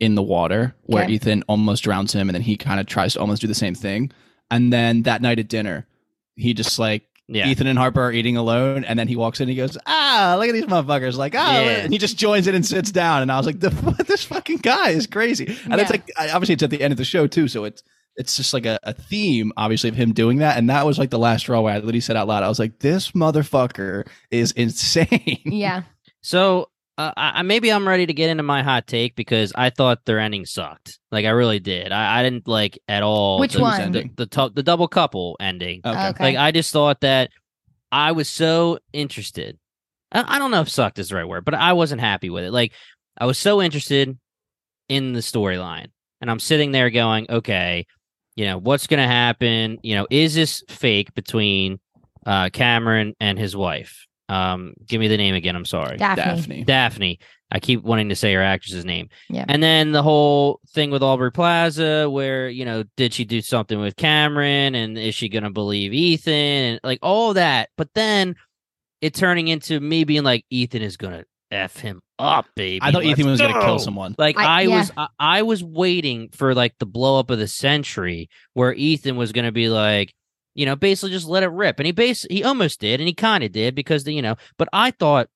in the water where Okay. Ethan almost drowns him and then he kind of tries to almost do the same thing, and then that night at dinner, he just like. Yeah Ethan and Harper are eating alone, and then he walks in. and He goes, "Ah, look at these motherfuckers!" Like, ah, Yeah. and he just joins in and sits down. And I was like, <laughs> this fucking guy is crazy." And it's like, obviously, it's at the end of the show too, so it's it's just like a, a theme, obviously, of him doing that. And that was like the last straw where I literally said out loud, I was like, this motherfucker is <laughs> insane. Yeah. So uh, I, I- maybe I'm ready to get into my hot take because I thought their ending sucked. Like I really did. I, I didn't like at all. Which the, one? The the, tou- the double couple ending. Okay. Okay. Like I just thought that I was so interested. I, I don't know if sucked is the right word, but I wasn't happy with it. Like I was so interested in the storyline, and I'm sitting there going, okay, you know what's going to happen? You know, is this fake between uh, Cameron and his wife? Um, give me the name again. I'm sorry. Daphne. Daphne. Daphne. I keep wanting to say her actress's name. Yeah. And then the whole thing with Aubrey Plaza, where, you know, did she do something with Cameron and is she going to believe Ethan and like all that. But then it turning into me being like, Ethan is going to F him up, baby. I thought Ethan Let's was going to kill someone. Like I- I, yeah. was, I, I was waiting for like the blow up of the century, where Ethan was going to be like, you know, basically just let it rip, and he bas he almost did, and he kind of did because the, you know, but I thought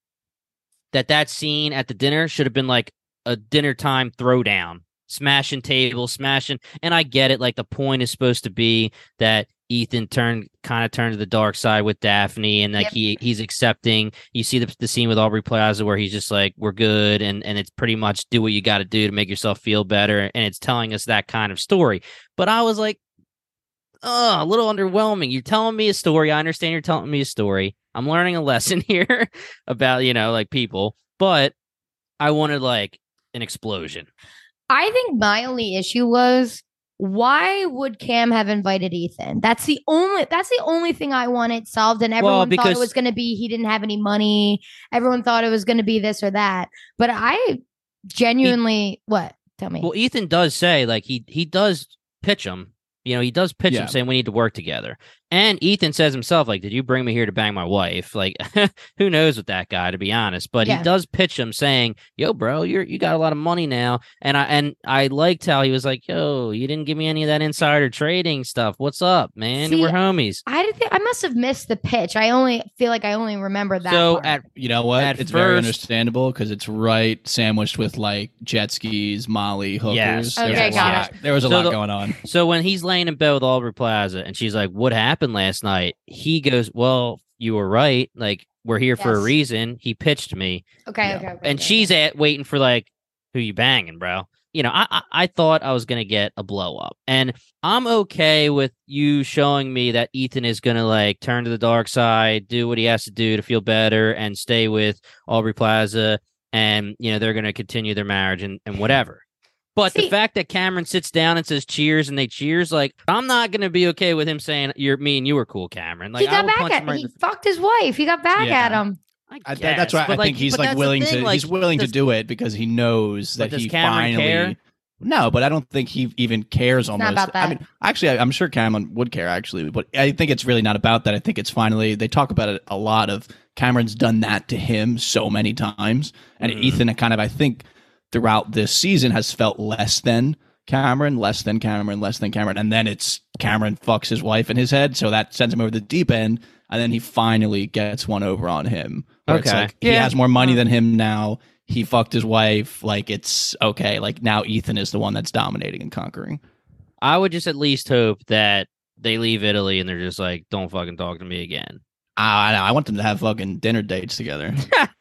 that that scene at the dinner should have been like a dinner time throwdown, smashing tables, smashing, and I get it. Like the point is supposed to be that Ethan turned kind of turned to the dark side with Daphne, and like Yep. he he's accepting. You see the the scene with Aubrey Plaza where he's just like, "We're good," and and it's pretty much do what you got to do to make yourself feel better, and it's telling us that kind of story. But I was like, oh, a little underwhelming. You're telling me a story. I understand you're telling me a story. I'm learning a <laughs> lesson here about you know like people, but I wanted like an explosion. I think my only issue was why would Cam have invited Ethan? That's the only that's the only thing I wanted solved. And everyone thought because- it was gonna be he didn't have any money. Everyone thought it was gonna be this or that. But I genuinely what? Tell me. Well, Ethan does say like he he does pitch him. You know, he does pitch Yeah. him saying we need to work together. And Ethan says himself like, "Did you bring me here to bang my wife?" Like, <laughs> who knows with that guy to be honest. But Yeah. he does pitch him saying, "Yo, bro, you're you got a lot of money now." And I and I liked how he was like, "Yo, you didn't give me any of that insider trading stuff. What's up, man? See, We're homies." I did think I must have missed the pitch. I only feel like I only remember that. so part. at You know what? At it's very understandable because it's right sandwiched with like jet skis, Molly, hookers. Yes, There was Okay, a got lot. There was a So lot the- going on. So when he's laying in bed with Aubrey Plaza and she's like, What happened last night? He goes, Well, you were right. Like, we're here for a reason. He pitched me. okay, yeah. okay, okay, And okay, she's okay. at waiting for like, who you banging, bro? You know, I, I I thought I was gonna get a blow up. And I'm okay with you showing me that Ethan is gonna like turn to the dark side, do what he has to do to feel better, and stay with Aubrey Plaza, and you know, they're gonna continue their marriage and, and <laughs> whatever. But the fact that Cameron sits down and says cheers and they cheers, like I'm not gonna be okay with him saying you're me and you were cool, Cameron. Like he got will back at him right he the- fucked his wife. He got back Yeah. at him. I I, that's guess, why but, I think he's like willing to like, he's willing to do it because he knows that he Cameron finally care? No, but I don't think he even cares. Almost. not about I mean, actually, I, I'm sure Cameron would care. Actually, but I think it's really not about that. I think it's finally they talk about it a lot. Of Cameron's done that to him so many times, and Mhm. Ethan kind of I think throughout this season has felt less than Cameron, less than Cameron, less than Cameron, and then it's Cameron fucks his wife in his head, so that sends him over the deep end, and then he finally gets one over on him. Okay. like, he has more money than him now. He fucked his wife. Like it's okay. Like now Ethan is the one that's dominating and conquering. I would just at least hope that they leave Italy and they're just like, don't fucking talk to me again. I, know. I want them to have fucking dinner dates together. <laughs>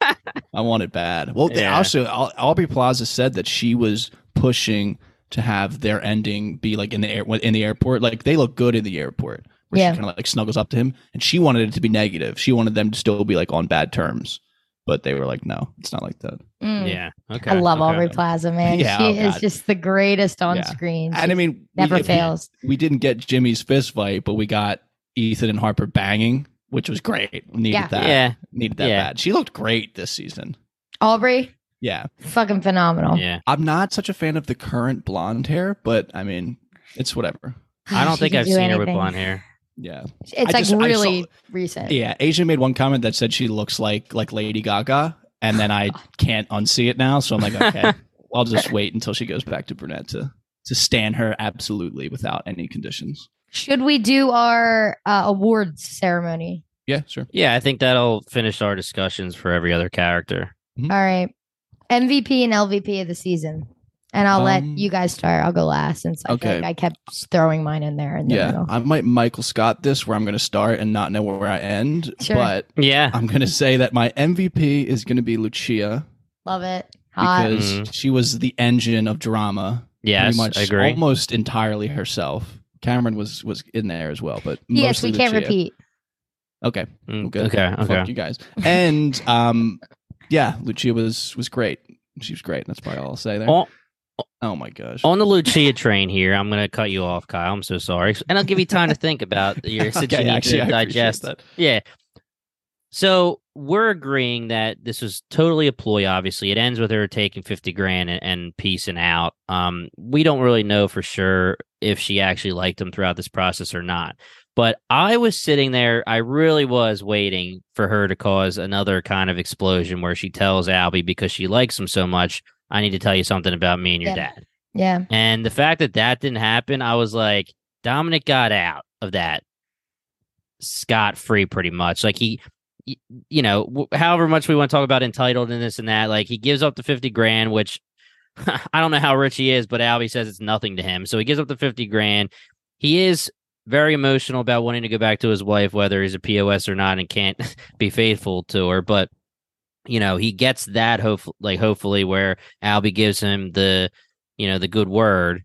I want it bad. Well, they Yeah. also Aubrey Plaza said that she was pushing to have their ending be like in the air in the airport. Like they look good in the airport. Where Yeah. she kind of like snuggles up to him, and she wanted it to be negative. She wanted them to still be like on bad terms, but they were like, no, it's not like that. Mm. Yeah. Okay. I love okay. Aubrey Plaza, man. <laughs> Yeah, she oh, is just the greatest on Yeah. screen. And I mean, never we- fails. we didn't get Jimmy's fist fight, but we got Ethan and Harper banging, which was great. Needed Yeah. that. Yeah. Needed that Yeah. bad. She looked great this season. Aubrey, Yeah. fucking phenomenal. Yeah. I'm not such a fan of the current blonde hair, but I mean, it's whatever. I don't <sighs> She think I've do seen her with blonde hair. Yeah. It's I like just- really saw- recent. Yeah. Asia made one comment that said she looks like like Lady Gaga, and then I <sighs> can't unsee it now. So I'm like, okay, <laughs> I'll just wait until she goes back to brunette to to stand her absolutely without any conditions. Should we do our uh, awards ceremony? Yeah, sure. Yeah, I think that'll finish our discussions for every other character. Mhm. All right. MVP and LVP of the season. And I'll let Um, you guys start. I'll go last since I okay. like I kept throwing mine in there in the Yeah, middle. I might Michael Scott this where I'm going to start and not know where I end, Sure. but Yeah. I'm going to say that my MVP is going to be Lucia Love it. Hot. because Mhm. she was the engine of drama. Yes. pretty much I agree. almost entirely herself. Cameron was was in there as well, but yes, we can't Lucia. repeat. Okay, Mm, good. Okay. fuck Okay. you guys. And um, yeah, Lucia was was great. She was great. That's probably all I'll say there. On, Oh my gosh. on the Lucia train here, I'm going to cut you off, Kyle. I'm so sorry. And I'll give you time to think about your since <laughs> you Okay, need actually, to appreciate digest that. Yeah. So we're agreeing that this was totally a ploy. Obviously, it ends with her taking fifty grand and, and piecing out. Um, we don't really know for sure if she actually liked him throughout this process or not. But I was sitting there. I really was waiting for her to cause another kind of explosion where she tells Albie because she likes him so much. I need to tell you something about me and your Yeah. dad. Yeah. And the fact that that didn't happen, I was like, Dominic got out of that scot free pretty much. Like he, you know, however much we want to talk about entitled and this and that, like he gives up the 50 grand, which <laughs> I don't know how rich he is, but Albie says it's nothing to him. So he gives up the 50 grand. He is very emotional about wanting to go back to his wife, whether he's a POS or not, and can't <laughs> be faithful to her. But you know, he gets that hope like hopefully where Albie gives him the you know, the good word,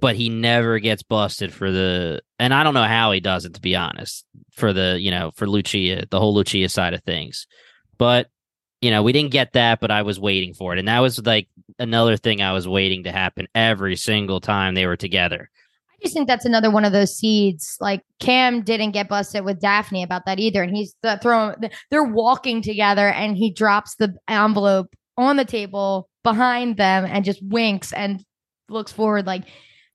but he never gets busted for the and I don't know how he does it to be honest, for the, you know, for Lucia, the whole Lucia side of things. But you know, we didn't get that, but I was waiting for it. And that was like another thing I was waiting to happen every single time they were together. I just think that's another one of those seeds. Like Cam didn't get busted with Daphne about that either, and he's th- throwing. They're walking together, and he drops the envelope on the table behind them, and just winks and looks forward. Like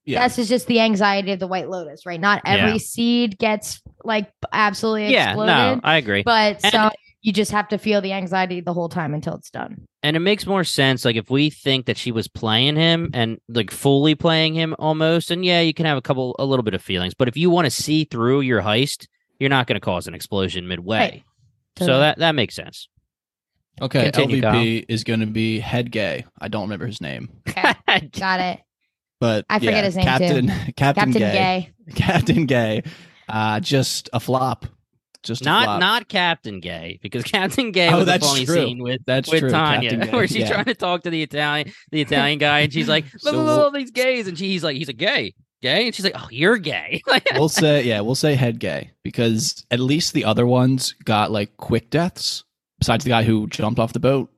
Yeah. is just the anxiety of the White Lotus, right? Not every Yeah. seed gets like absolutely Yeah, exploded, no, I agree. but And- some you just have to feel the anxiety the whole time until it's done. and it makes more sense like if we think that she was playing him and like fully playing him almost and yeah you can have a couple a little bit of feelings but if you want to see through your heist you're not going to cause an explosion midway Right. so that that makes sense Okay, Continue, LVP is going to be head gay. I don't remember his name, Okay, <laughs> got it. But I forget yeah, his name, too. Captain <laughs> Captain, Captain Gay. Gay. <laughs> Captain Gay. Uh, just a flop. Just not flop. not captain gay because <laughs> captain gay Oh, was a that's funny true. scene with That's with true, Tanya, Captain Gay, where she's yeah. trying to talk to the Italian, the Italian guy, and she's like, "Look, So look, we'll- all these gays," and she, he's like, "He's a gay, gay," and she's like, "Oh, you're gay." We'll say yeah, we'll say head gay because at least the other ones got like quick deaths. Besides the guy who jumped off the boat,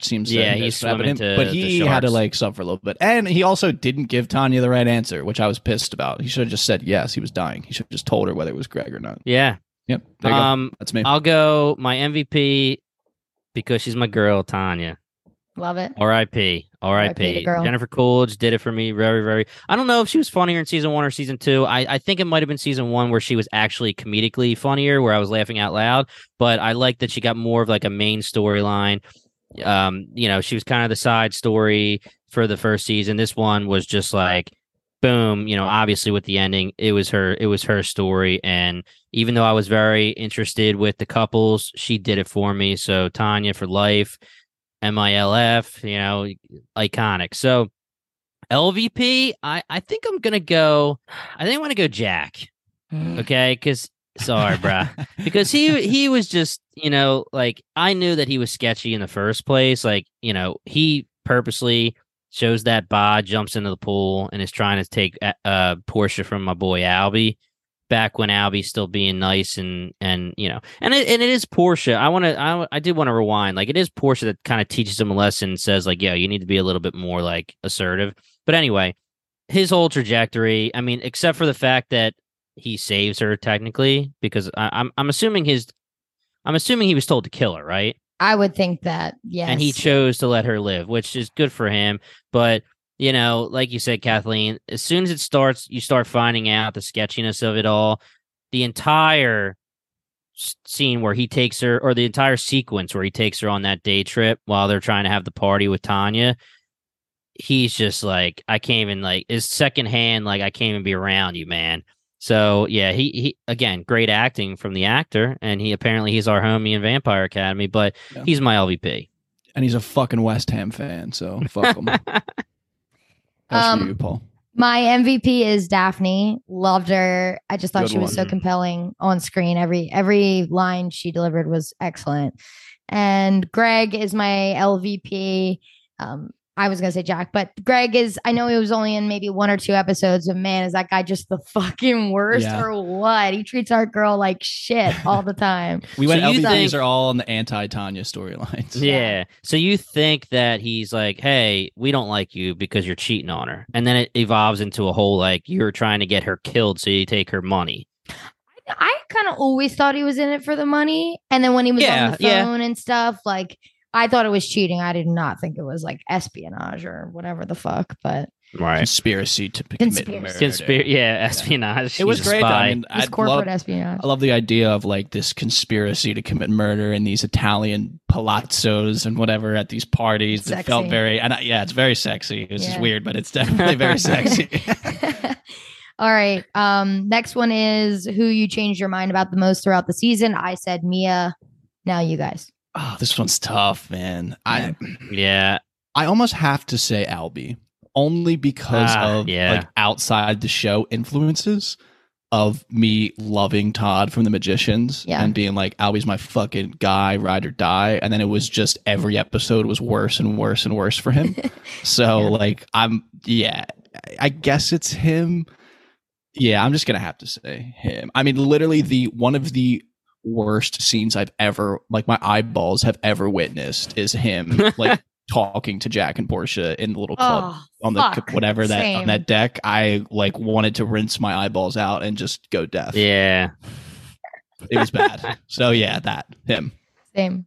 seems Yeah, have he's stabbed swimming him, to but the he had to like suffer a little bit, and he also didn't give Tanya the right answer, which I was pissed about. He should have just said yes. He was dying. He should have just told her whether it was Greg or not. yeah. Yep, there you go. Um, That's me. I'll go my MVP because she's my girl, Tanya. Love it. R.I.P. R.I.P. R.I.P. to. Jennifer Coolidge did it for me very, very. I don't know if she was funnier in season one or season two. I, I think it might have been season one where she was actually comedically funnier, where I was laughing out loud. But I like that she got more of like a main storyline. Um, you know, she was kind of the side story for the first season. This one was just like, boom. You know, obviously with the ending, it was her. It was her story, and even though I was very interested with the couples, she did it for me. So Tanya for life. MILF, you know, iconic. So LVP, I, I think I'm gonna go. I think I want to go Jack. Okay, because sorry, bruh, <laughs> because he he was just you know like I knew that he was sketchy in the first place. Like you know he purposely shows that bod, jumps into the pool, and is trying to take uh, uh Portia from my boy Albie. Back when Albie's still being nice and and you know and it and it is Portia. I want to I I did want to rewind. Like it is Portia that kind of teaches him a lesson, and says like, yeah, you need to be a little bit more like assertive. But anyway, his whole trajectory. I mean, except for the fact that he saves her technically, because I, I'm I'm assuming his, I'm assuming he was told to kill her, right? I would think that. Yes. And he chose to let her live, which is good for him. But you know, like you said, Kathleen, as soon as it starts, you start finding out the sketchiness of it all. The entire scene where he takes her, or the entire sequence where he takes her on that day trip while they're trying to have the party with Tanya, he's just like, I can't even like his secondhand, like I can't even be around you, man. So yeah, he he again, great acting from the actor, and he apparently he's our homie in Vampire Academy, but Yeah. he's my LVP. and he's a fucking West Ham fan, so <laughs> fuck him. That's Um, for you, Paul. My MVP is Daphne. Loved her. I just thought Good she was so compelling on screen. Every every line she delivered was excellent. And Greg is my LVP. Um, I was gonna say Jack, but Greg is. I know he was only in maybe one or two episodes, but man, is that guy just the <laughs> fucking worst Yeah. or what? He treats our girl like shit <laughs> all the time. We went you LVPs think- are all in the anti Tanya storylines. Yeah. So you think that he's like, hey, we don't like you because you're cheating on her. And then it evolves into a whole like, you're trying to get her killed so you take her money. I kind of always thought he was in it for the money. And then when he was Yeah, on the yeah. phone and stuff, like I thought it was cheating. I did not think it was like espionage or whatever the fuck. But Right. Conspiracy to p- Conspiracy. commit murder. Conspiracy. Yeah. Espionage. It was He's great. Though. I mean, it was I corporate love, espionage. I love the idea of like this conspiracy to commit murder in these Italian palazzos and whatever at these parties. It felt very, and I, yeah, it's very sexy. This just Yeah. weird, but it's definitely very sexy. <laughs> <laughs> All right. Um, next one is who you changed your mind about the most throughout the season. I said Mia. Now you guys. Oh, this one's tough, man. I yeah. I almost have to say Albie only because Ah, of yeah. like outside the show influences of me loving Todd from The Magicians Yeah. and being like Albie's my fucking guy, ride or die, and then it was just every episode was worse and worse and worse for him. <laughs> so Yeah. like I'm yeah, I- I guess it's him. Yeah, I'm just gonna have to say him. I mean, literally the one of the worst scenes I've ever like my eyeballs have ever witnessed is him <laughs> like talking to Jack and Portia in the little club Oh, on the fuck. whatever that Same. on that deck. I like wanted to rinse my eyeballs out and just go deaf. Yeah. It was bad. so yeah, that him. Same.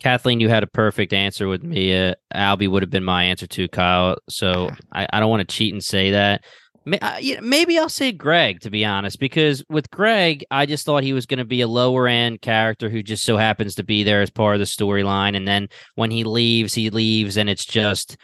Kathleen, you had a perfect answer with Mia. Uh, Albie would have been my answer too, Kyle. So I, I don't want to cheat and say that. Uh, Maybe I'll say Greg, to be honest, because with Greg, I just thought he was going to be a lower end character who just so happens to be there as part of the storyline. And then when he leaves, he leaves, and it's just,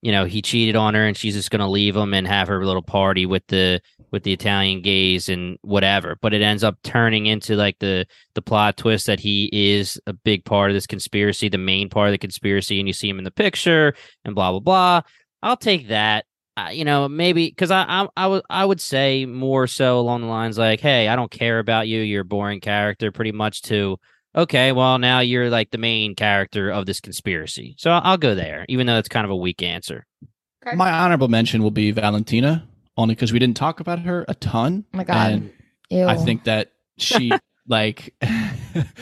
you know, he cheated on her and she's just going to leave him and have her little party with the with the Italian gays and whatever. But it ends up turning into like the the plot twist that he is a big part of this conspiracy, the main part of the conspiracy, and you see him in the picture and blah blah blah. I'll take that. Uh, you know, maybe because I, I I would I would say more so along the lines like, hey, I don't care about you. You're a boring character, pretty much. To okay, well now you're like the main character of this conspiracy. So I'll, I'll go there, even though it's kind of a weak answer. Okay. My honorable mention will be Valentina, only because we didn't talk about her a ton. Oh my God. And Ew. I think that she <laughs> like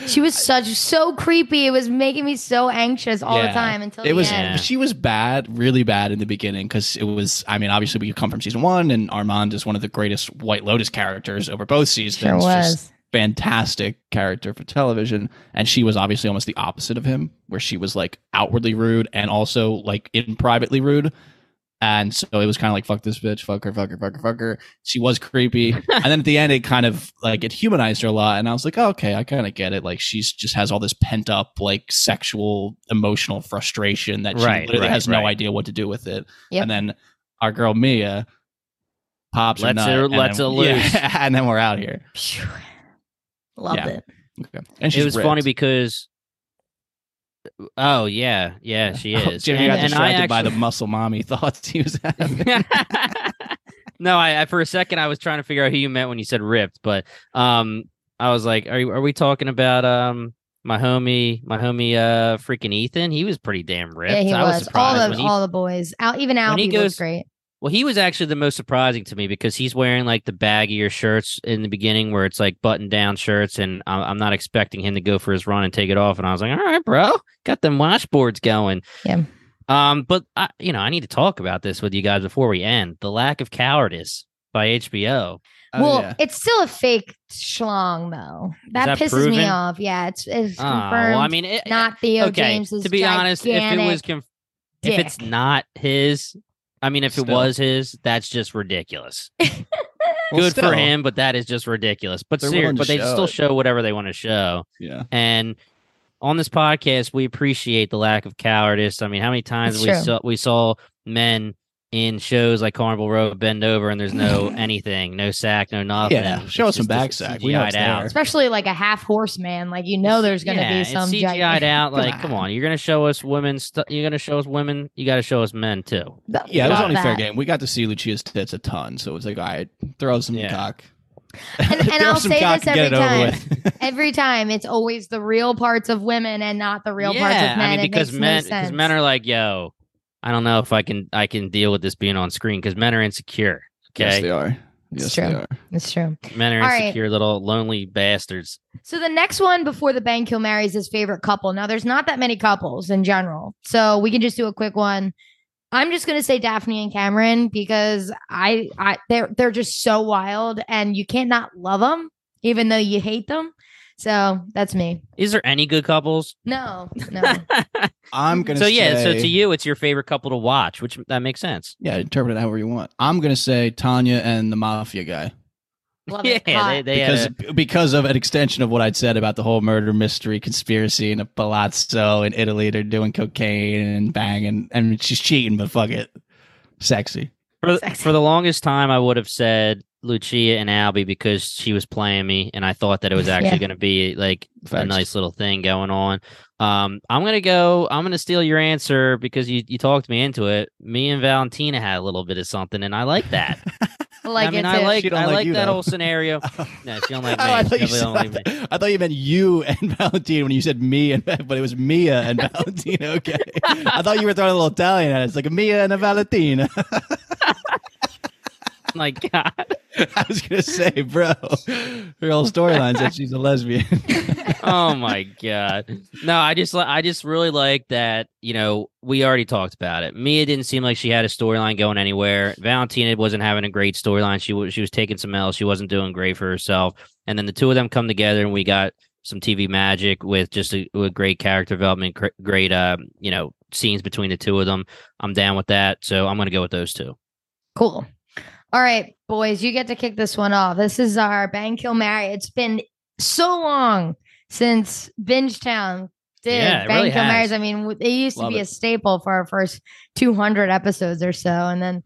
she was such so creepy. It was making me so anxious all the time until it the was end. Yeah. she was bad really bad in the beginning because it was i mean obviously we come from season one and armand is one of the greatest white lotus characters over both seasons Sure was. Just fantastic character for television. And she was obviously almost the opposite of him, where she was like outwardly rude and also like in privately rude. And so it was kind of like, fuck this bitch, fuck her, fuck her, fuck her, fuck her. She was creepy. and then at the end, it kind of like it humanized her a lot. And I was like, oh, okay, I kind of get it. Like she's just has all this pent up, like sexual, emotional frustration that she Right, literally right, has no idea what to do with it. Yep. And then our girl Mia pops her Lets nut, her- and lets then- her <laughs> loose. yeah, and then we're out here. Phew. Loved Yeah. it. Okay. And she's it was funny because oh yeah yeah she <laughs> Oh, is Jimmy and, got and I distracted by the muscle mommy <laughs> thoughts he was having. <laughs> no I, I for a second i was trying to figure out who you meant when you said ripped but um i was like are, you, are we talking about um my homie my homie uh freaking ethan he was pretty damn ripped Yeah, he i was, was. surprised all when the he all the boys. out even when he Albie goes- was great. Well, he was actually the most surprising to me because he's wearing like the baggier shirts in the beginning where it's like button down shirts, and I'm, I'm not expecting him to go for his run and take it off. And I was like, all right, bro, got them washboards going. Yeah. Um, but I, you know, I need to talk about this with you guys before we end. The lack of cowardice by HBO. Oh, well, yeah. it's still a fake schlong though. That, that pisses me off. Yeah, it's it's Oh, confirmed. well, I mean, it, not Theo okay. James's to be honest, if it was, gigantic conf- if it's not his, I mean, if it was his, that's just ridiculous. <laughs> Good still, for him, but that is just ridiculous. But They're ser- but they still it. show whatever they want to show. Yeah. And on this podcast, we appreciate the lack of cowardice. I mean, how many times It's we true. saw we saw men in shows like Carnival Row bend over and there's no <laughs> anything, no sack, no nothing. Yeah, show us some back sack. We know CGI'd it's out. there. especially like a half horse man. Like you know, there's going to Yeah, be some CGI'd giant- out. Come Like, come on. on, you're gonna show us women. Stu- you're gonna show us women. You got to show us men too. Yeah, it was Love only fair game. We got to see Lucia's tits a ton, so it was like, all right, throw some Yeah. cock. And, <laughs> and I'll say this every get it over time. <laughs> Every time, it's always the real parts of women and not the real yeah, parts of men. I mean, It because makes men, no because sense. men are like, yo, I don't know if I can, I can deal with this being on screen because men are insecure. Yes, Okay, they are. It's Yes, true. they are. It's true. men are All right. insecure little lonely bastards. So the next one before the bang kill marries his favorite couple. Now there's not that many couples in general, so we can just do a quick one. I'm just gonna say Daphne and Cameron because I, I they're they're just so wild and you can't not love them even though you hate them. So that's me. Is there any good couples? No, no. <laughs> I'm gonna. so yeah, so to you, it's your favorite couple to watch, which that makes sense. yeah, interpret it however you want. I'm gonna say Tanya and the mafia guy Love <laughs> yeah, it. they, they because had a- because of an extension of what I'd said about the whole murder mystery conspiracy in a palazzo in Italy. They're doing cocaine and banging, and she's cheating, but fuck it, sexy. for, Sexy. for the longest time, I would have said Lucia and Albie because she was playing me, and I thought that it was <laughs> actually Yeah. going to be like a nice little thing going on. Um, I'm gonna go. I'm gonna steal your answer because you you talked me into it. Me and Valentina had a little bit of something, and I like that. <laughs> I like I mean, I like I like like you, that though. whole scenario. <laughs> No, she don't like me. Oh, I thought, you said, don't like me. I thought you meant you and Valentina when you said me and but it was Mia and Valentina. Okay, I thought you were throwing a little Italian at it. It's like a Mia and a Valentina. <laughs> My God. <laughs> I was gonna say, bro, her whole storyline said she's a lesbian. <laughs> oh my god. No i just i just really like that you know we already talked about it. Mia didn't seem like she had a storyline going anywhere. Valentina wasn't having a great storyline. She was she was taking some else she wasn't doing great for herself. And then the two of them come together and we got some tv magic with just a, with great character development great uh you know scenes between the two of them. I'm down with that. So i'm gonna go with those two. Cool. All right, boys, you get to kick this one off. This is our bang kill marry. It's been so long since Binge Town did Yeah, bang really kill marries. I mean, it used to Love be a staple for our first 200 episodes or so, and then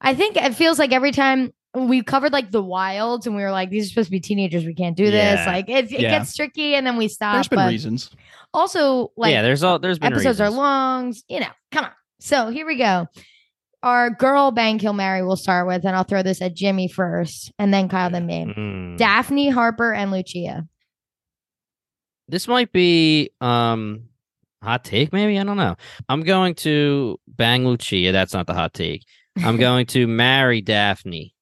I think it feels like every time we covered like the wilds, and we were like, these are supposed to be teenagers. We can't do this. Like it, it Yeah. gets tricky, and then we stop. There's been reasons. also, like yeah there's all there's been episodes are reasons. long. You know, come on. So here we go. Our girl bang kill marry we'll start with, and I'll throw this at Jimmy first, and then Kyle, then me. Mm. Daphne, Harper, and Lucia. this might be um hot take maybe i don't know i'm going to bang lucia that's not the hot take i'm <laughs> going to marry daphne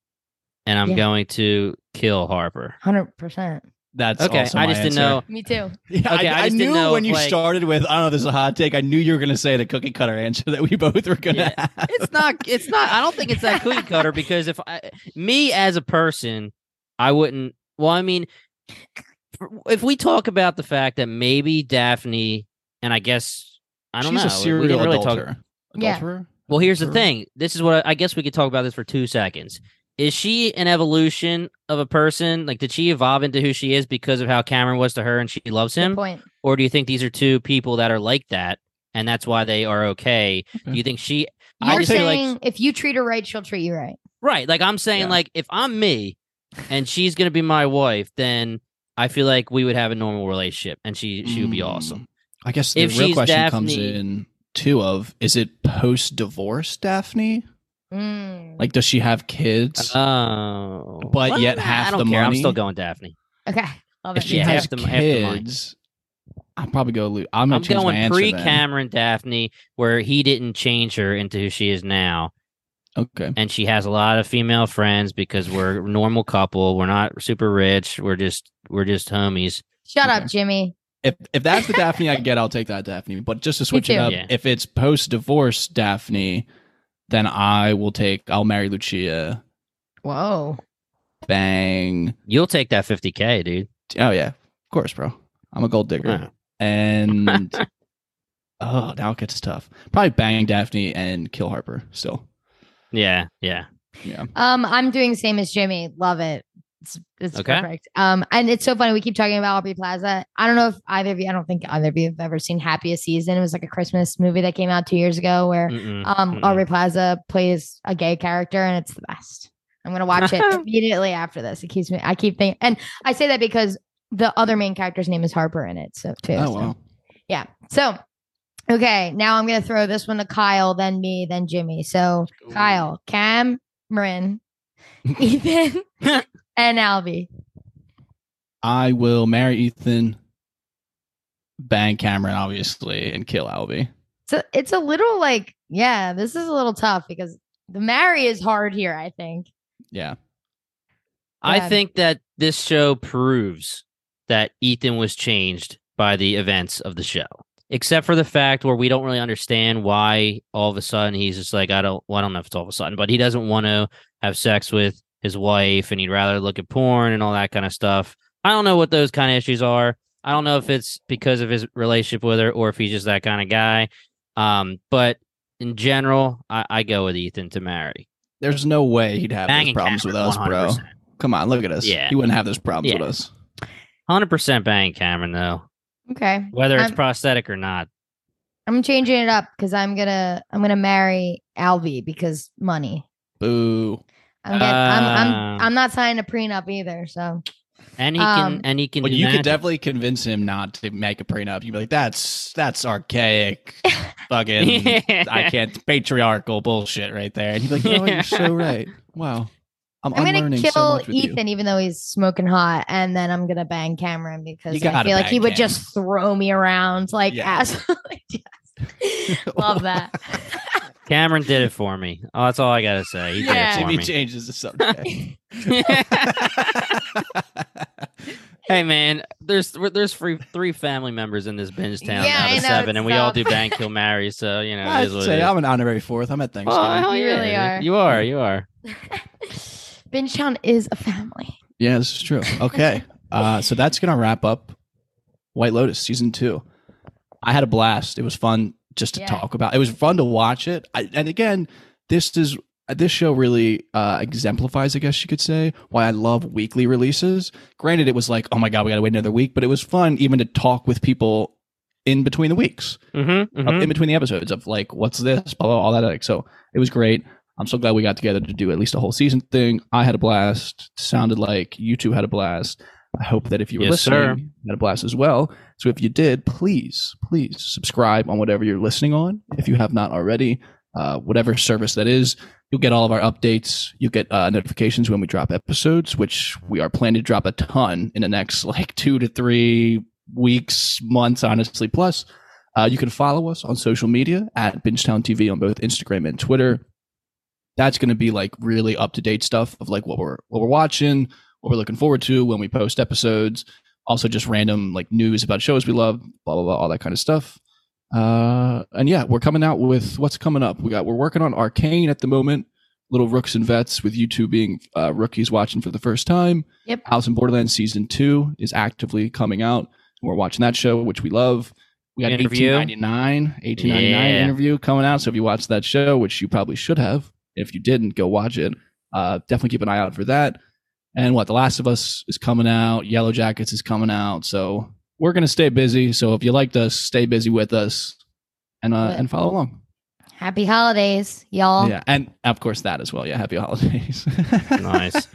and i'm Yeah. going to kill harper Hundred percent. That's okay also i my just didn't answer. know Me too. Yeah, Okay, I, I I knew know when you like- started with, I don't know, this is a hot take. I knew you were going to say the cookie cutter answer that we both were going to Yeah. have. it's not it's not i don't think it's that cookie cutter <laughs> because if i me as a person i wouldn't well i mean if we talk about the fact that maybe Daphne, and I guess I don't She's know, a serial we didn't really talk. adulterer. Yeah. Adulterer? Well, here's the thing. This is what I, I guess we could talk about this for two seconds. Is she an evolution of a person? Like, did she evolve into who she is because of how Cameron was to her and she loves him? point. Or do you think these are two people that are like that and that's why they are okay? Okay. Do you think she, I You're just feel like- saying if you treat her right, she'll treat you right. right? Like, I'm saying, Yeah. like, if I'm me and she's going to be my wife, then I feel like we would have a normal relationship and she, she would be Mm. awesome. I guess the If real she's question comes Daphne- in too of is it post divorce Daphne? Mm. Like does she have kids? Oh. But Well, yet I half don't the care. I'm still going Daphne. okay. Love if it. she yeah, has half the- half the kids, I'll probably go. Lu- I'm, gonna I'm going answer pre Cameron Daphne, where he didn't change her into who she is now. Okay. And she has a lot of female friends because we're a normal couple. We're not super rich. We're just we're just homies. Shut Okay. up, Jimmy. If if that's the Daphne I <laughs> get, I'll take that Daphne. But just to switch it up, Yeah. if it's post divorce Daphne, then I will take. I'll marry Lucia. Whoa. Bang. You'll take that 50k, dude. Oh yeah, of course, bro. I'm a gold digger. Yeah. And <laughs> oh, now it gets tough. Probably bang Daphne and kill Harper. Still, Yeah, yeah. yeah. Um, I'm doing the same as Jimmy. Love it. It's it's Okay. perfect. Um, and it's so funny. We keep talking about Aubrey Plaza. I don't know if either of you. I don't think either of you have ever seen Happiest Season. It was like a Christmas movie that came out two years ago where Mm-mm, um mm-mm. Aubrey Plaza plays a gay character, and it's the best. I'm gonna watch it <laughs> immediately after this. It keeps me. I keep thinking, and I say that because the other main character's name is Harper in it. So too. Oh so. wow. Yeah. So, okay, now I'm gonna throw this one to Kyle, then me, then Jimmy. So, Kyle, Cam, Marin, <laughs> Ethan, <laughs> and Albie. I will marry Ethan, bang Cameron, obviously, and kill Albie. So it's a little like, yeah, this is a little tough because the marry is hard here. I think. Yeah. I think that this show proves that Ethan was changed by the events of the show. Except for the fact where we don't really understand why all of a sudden he's just like, I don't well, I don't know if it's all of a sudden, but he doesn't want to have sex with his wife and he'd rather look at porn and all that kind of stuff. I don't know what those kind of issues are. I don't know if it's because of his relationship with her or if he's just that kind of guy. Um, but in general, I, I go with Ethan to marry. There's no way he'd have Banging those problems with us, bro. 100%. Come on, look at us. Yeah. He wouldn't have those problems Yeah. with us. Hundred percent bang Cameron though, Okay, whether it's I'm- prosthetic or not. I'm changing it up because I'm gonna I'm gonna marry Albie because money. Boo. I'm getting, I'm I'm Ah. I'm not signing a prenup either. So And he Um, can and he can. But do you could definitely convince him not to make a prenup. You'd be like, "That's that's archaic, <laughs> fucking, I <laughs> can't patriarchal bullshit right there." And he'd be like, "You know You're so right. Wow, I'm, I'm gonna kill so much with you." Ethan even though he's smoking hot, and then I'm gonna bang Cameron because I feel like he bang would Cam. just throw me around like Yeah. absolutely. <laughs> just- Love that. Cameron did it for me. Oh, that's all I gotta say. He Yeah. did it for Jimmy me. changes the <laughs> subject. <laughs> hey man, there's there's three three family members in this binge town Yeah, out of know, seven, it's and we all tough. do bang kill marry. So you know, I'd say. I'm an honorary fourth. I'm at Thanksgiving. Oh, You yeah. really are. You are. You are. <laughs> binge town is a family. Yeah, this is true. Okay. uh, so that's going to wrap up White Lotus season two. I had a blast. It was fun just to Yeah. talk about. It was fun to watch it. I, and again, this is this show really uh, exemplifies, I guess you could say, why I love weekly releases. Granted, it was like, oh my god, we got to wait another week, but it was fun even to talk with people in between the weeks Mm-hmm, uh, in between the episodes of like what's this blah, blah, all that like so it was great i'm so glad we got together to do at least a whole season thing i had a blast sounded like you two had a blast i hope that if you were Yes, listening sir. you had a blast as well so if you did please please subscribe on whatever you're listening on if you have not already uh, whatever service that is you'll get all of our updates you'll get uh, notifications when we drop episodes which we are planning to drop a ton in the next <laughs> like two to three weeks months honestly plus uh, you can follow us on social media at Bingetown TV on both Instagram and Twitter. That's going to be like really up to date stuff of like what we're what we're watching, what we're looking forward to when we post episodes. Also, just random like news about shows we love, blah blah blah, all that kind of stuff. Uh, and yeah, we're coming out with what's coming up. We got we're working on Arcane at the moment. little rooks and vets with you two being uh, rookies watching for the first time. Yep. House in Borderlands season two is actively coming out. We're watching that show, which we love. We got Interview. 1899, 1899 Yeah. interview coming out. So if you watched that show, which you probably should have, if you didn't, go watch it. Uh, definitely keep an eye out for that. And what The Last of Us is coming out. Yellow Jackets is coming out. So we're gonna stay busy. So if you liked us, stay busy with us, and uh, Good. and follow along. Happy holidays, y'all. Yeah, and of course that as well. Yeah, happy holidays. <laughs> Nice.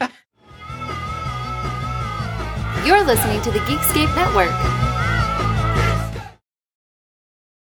You're listening to the Geekscape Network.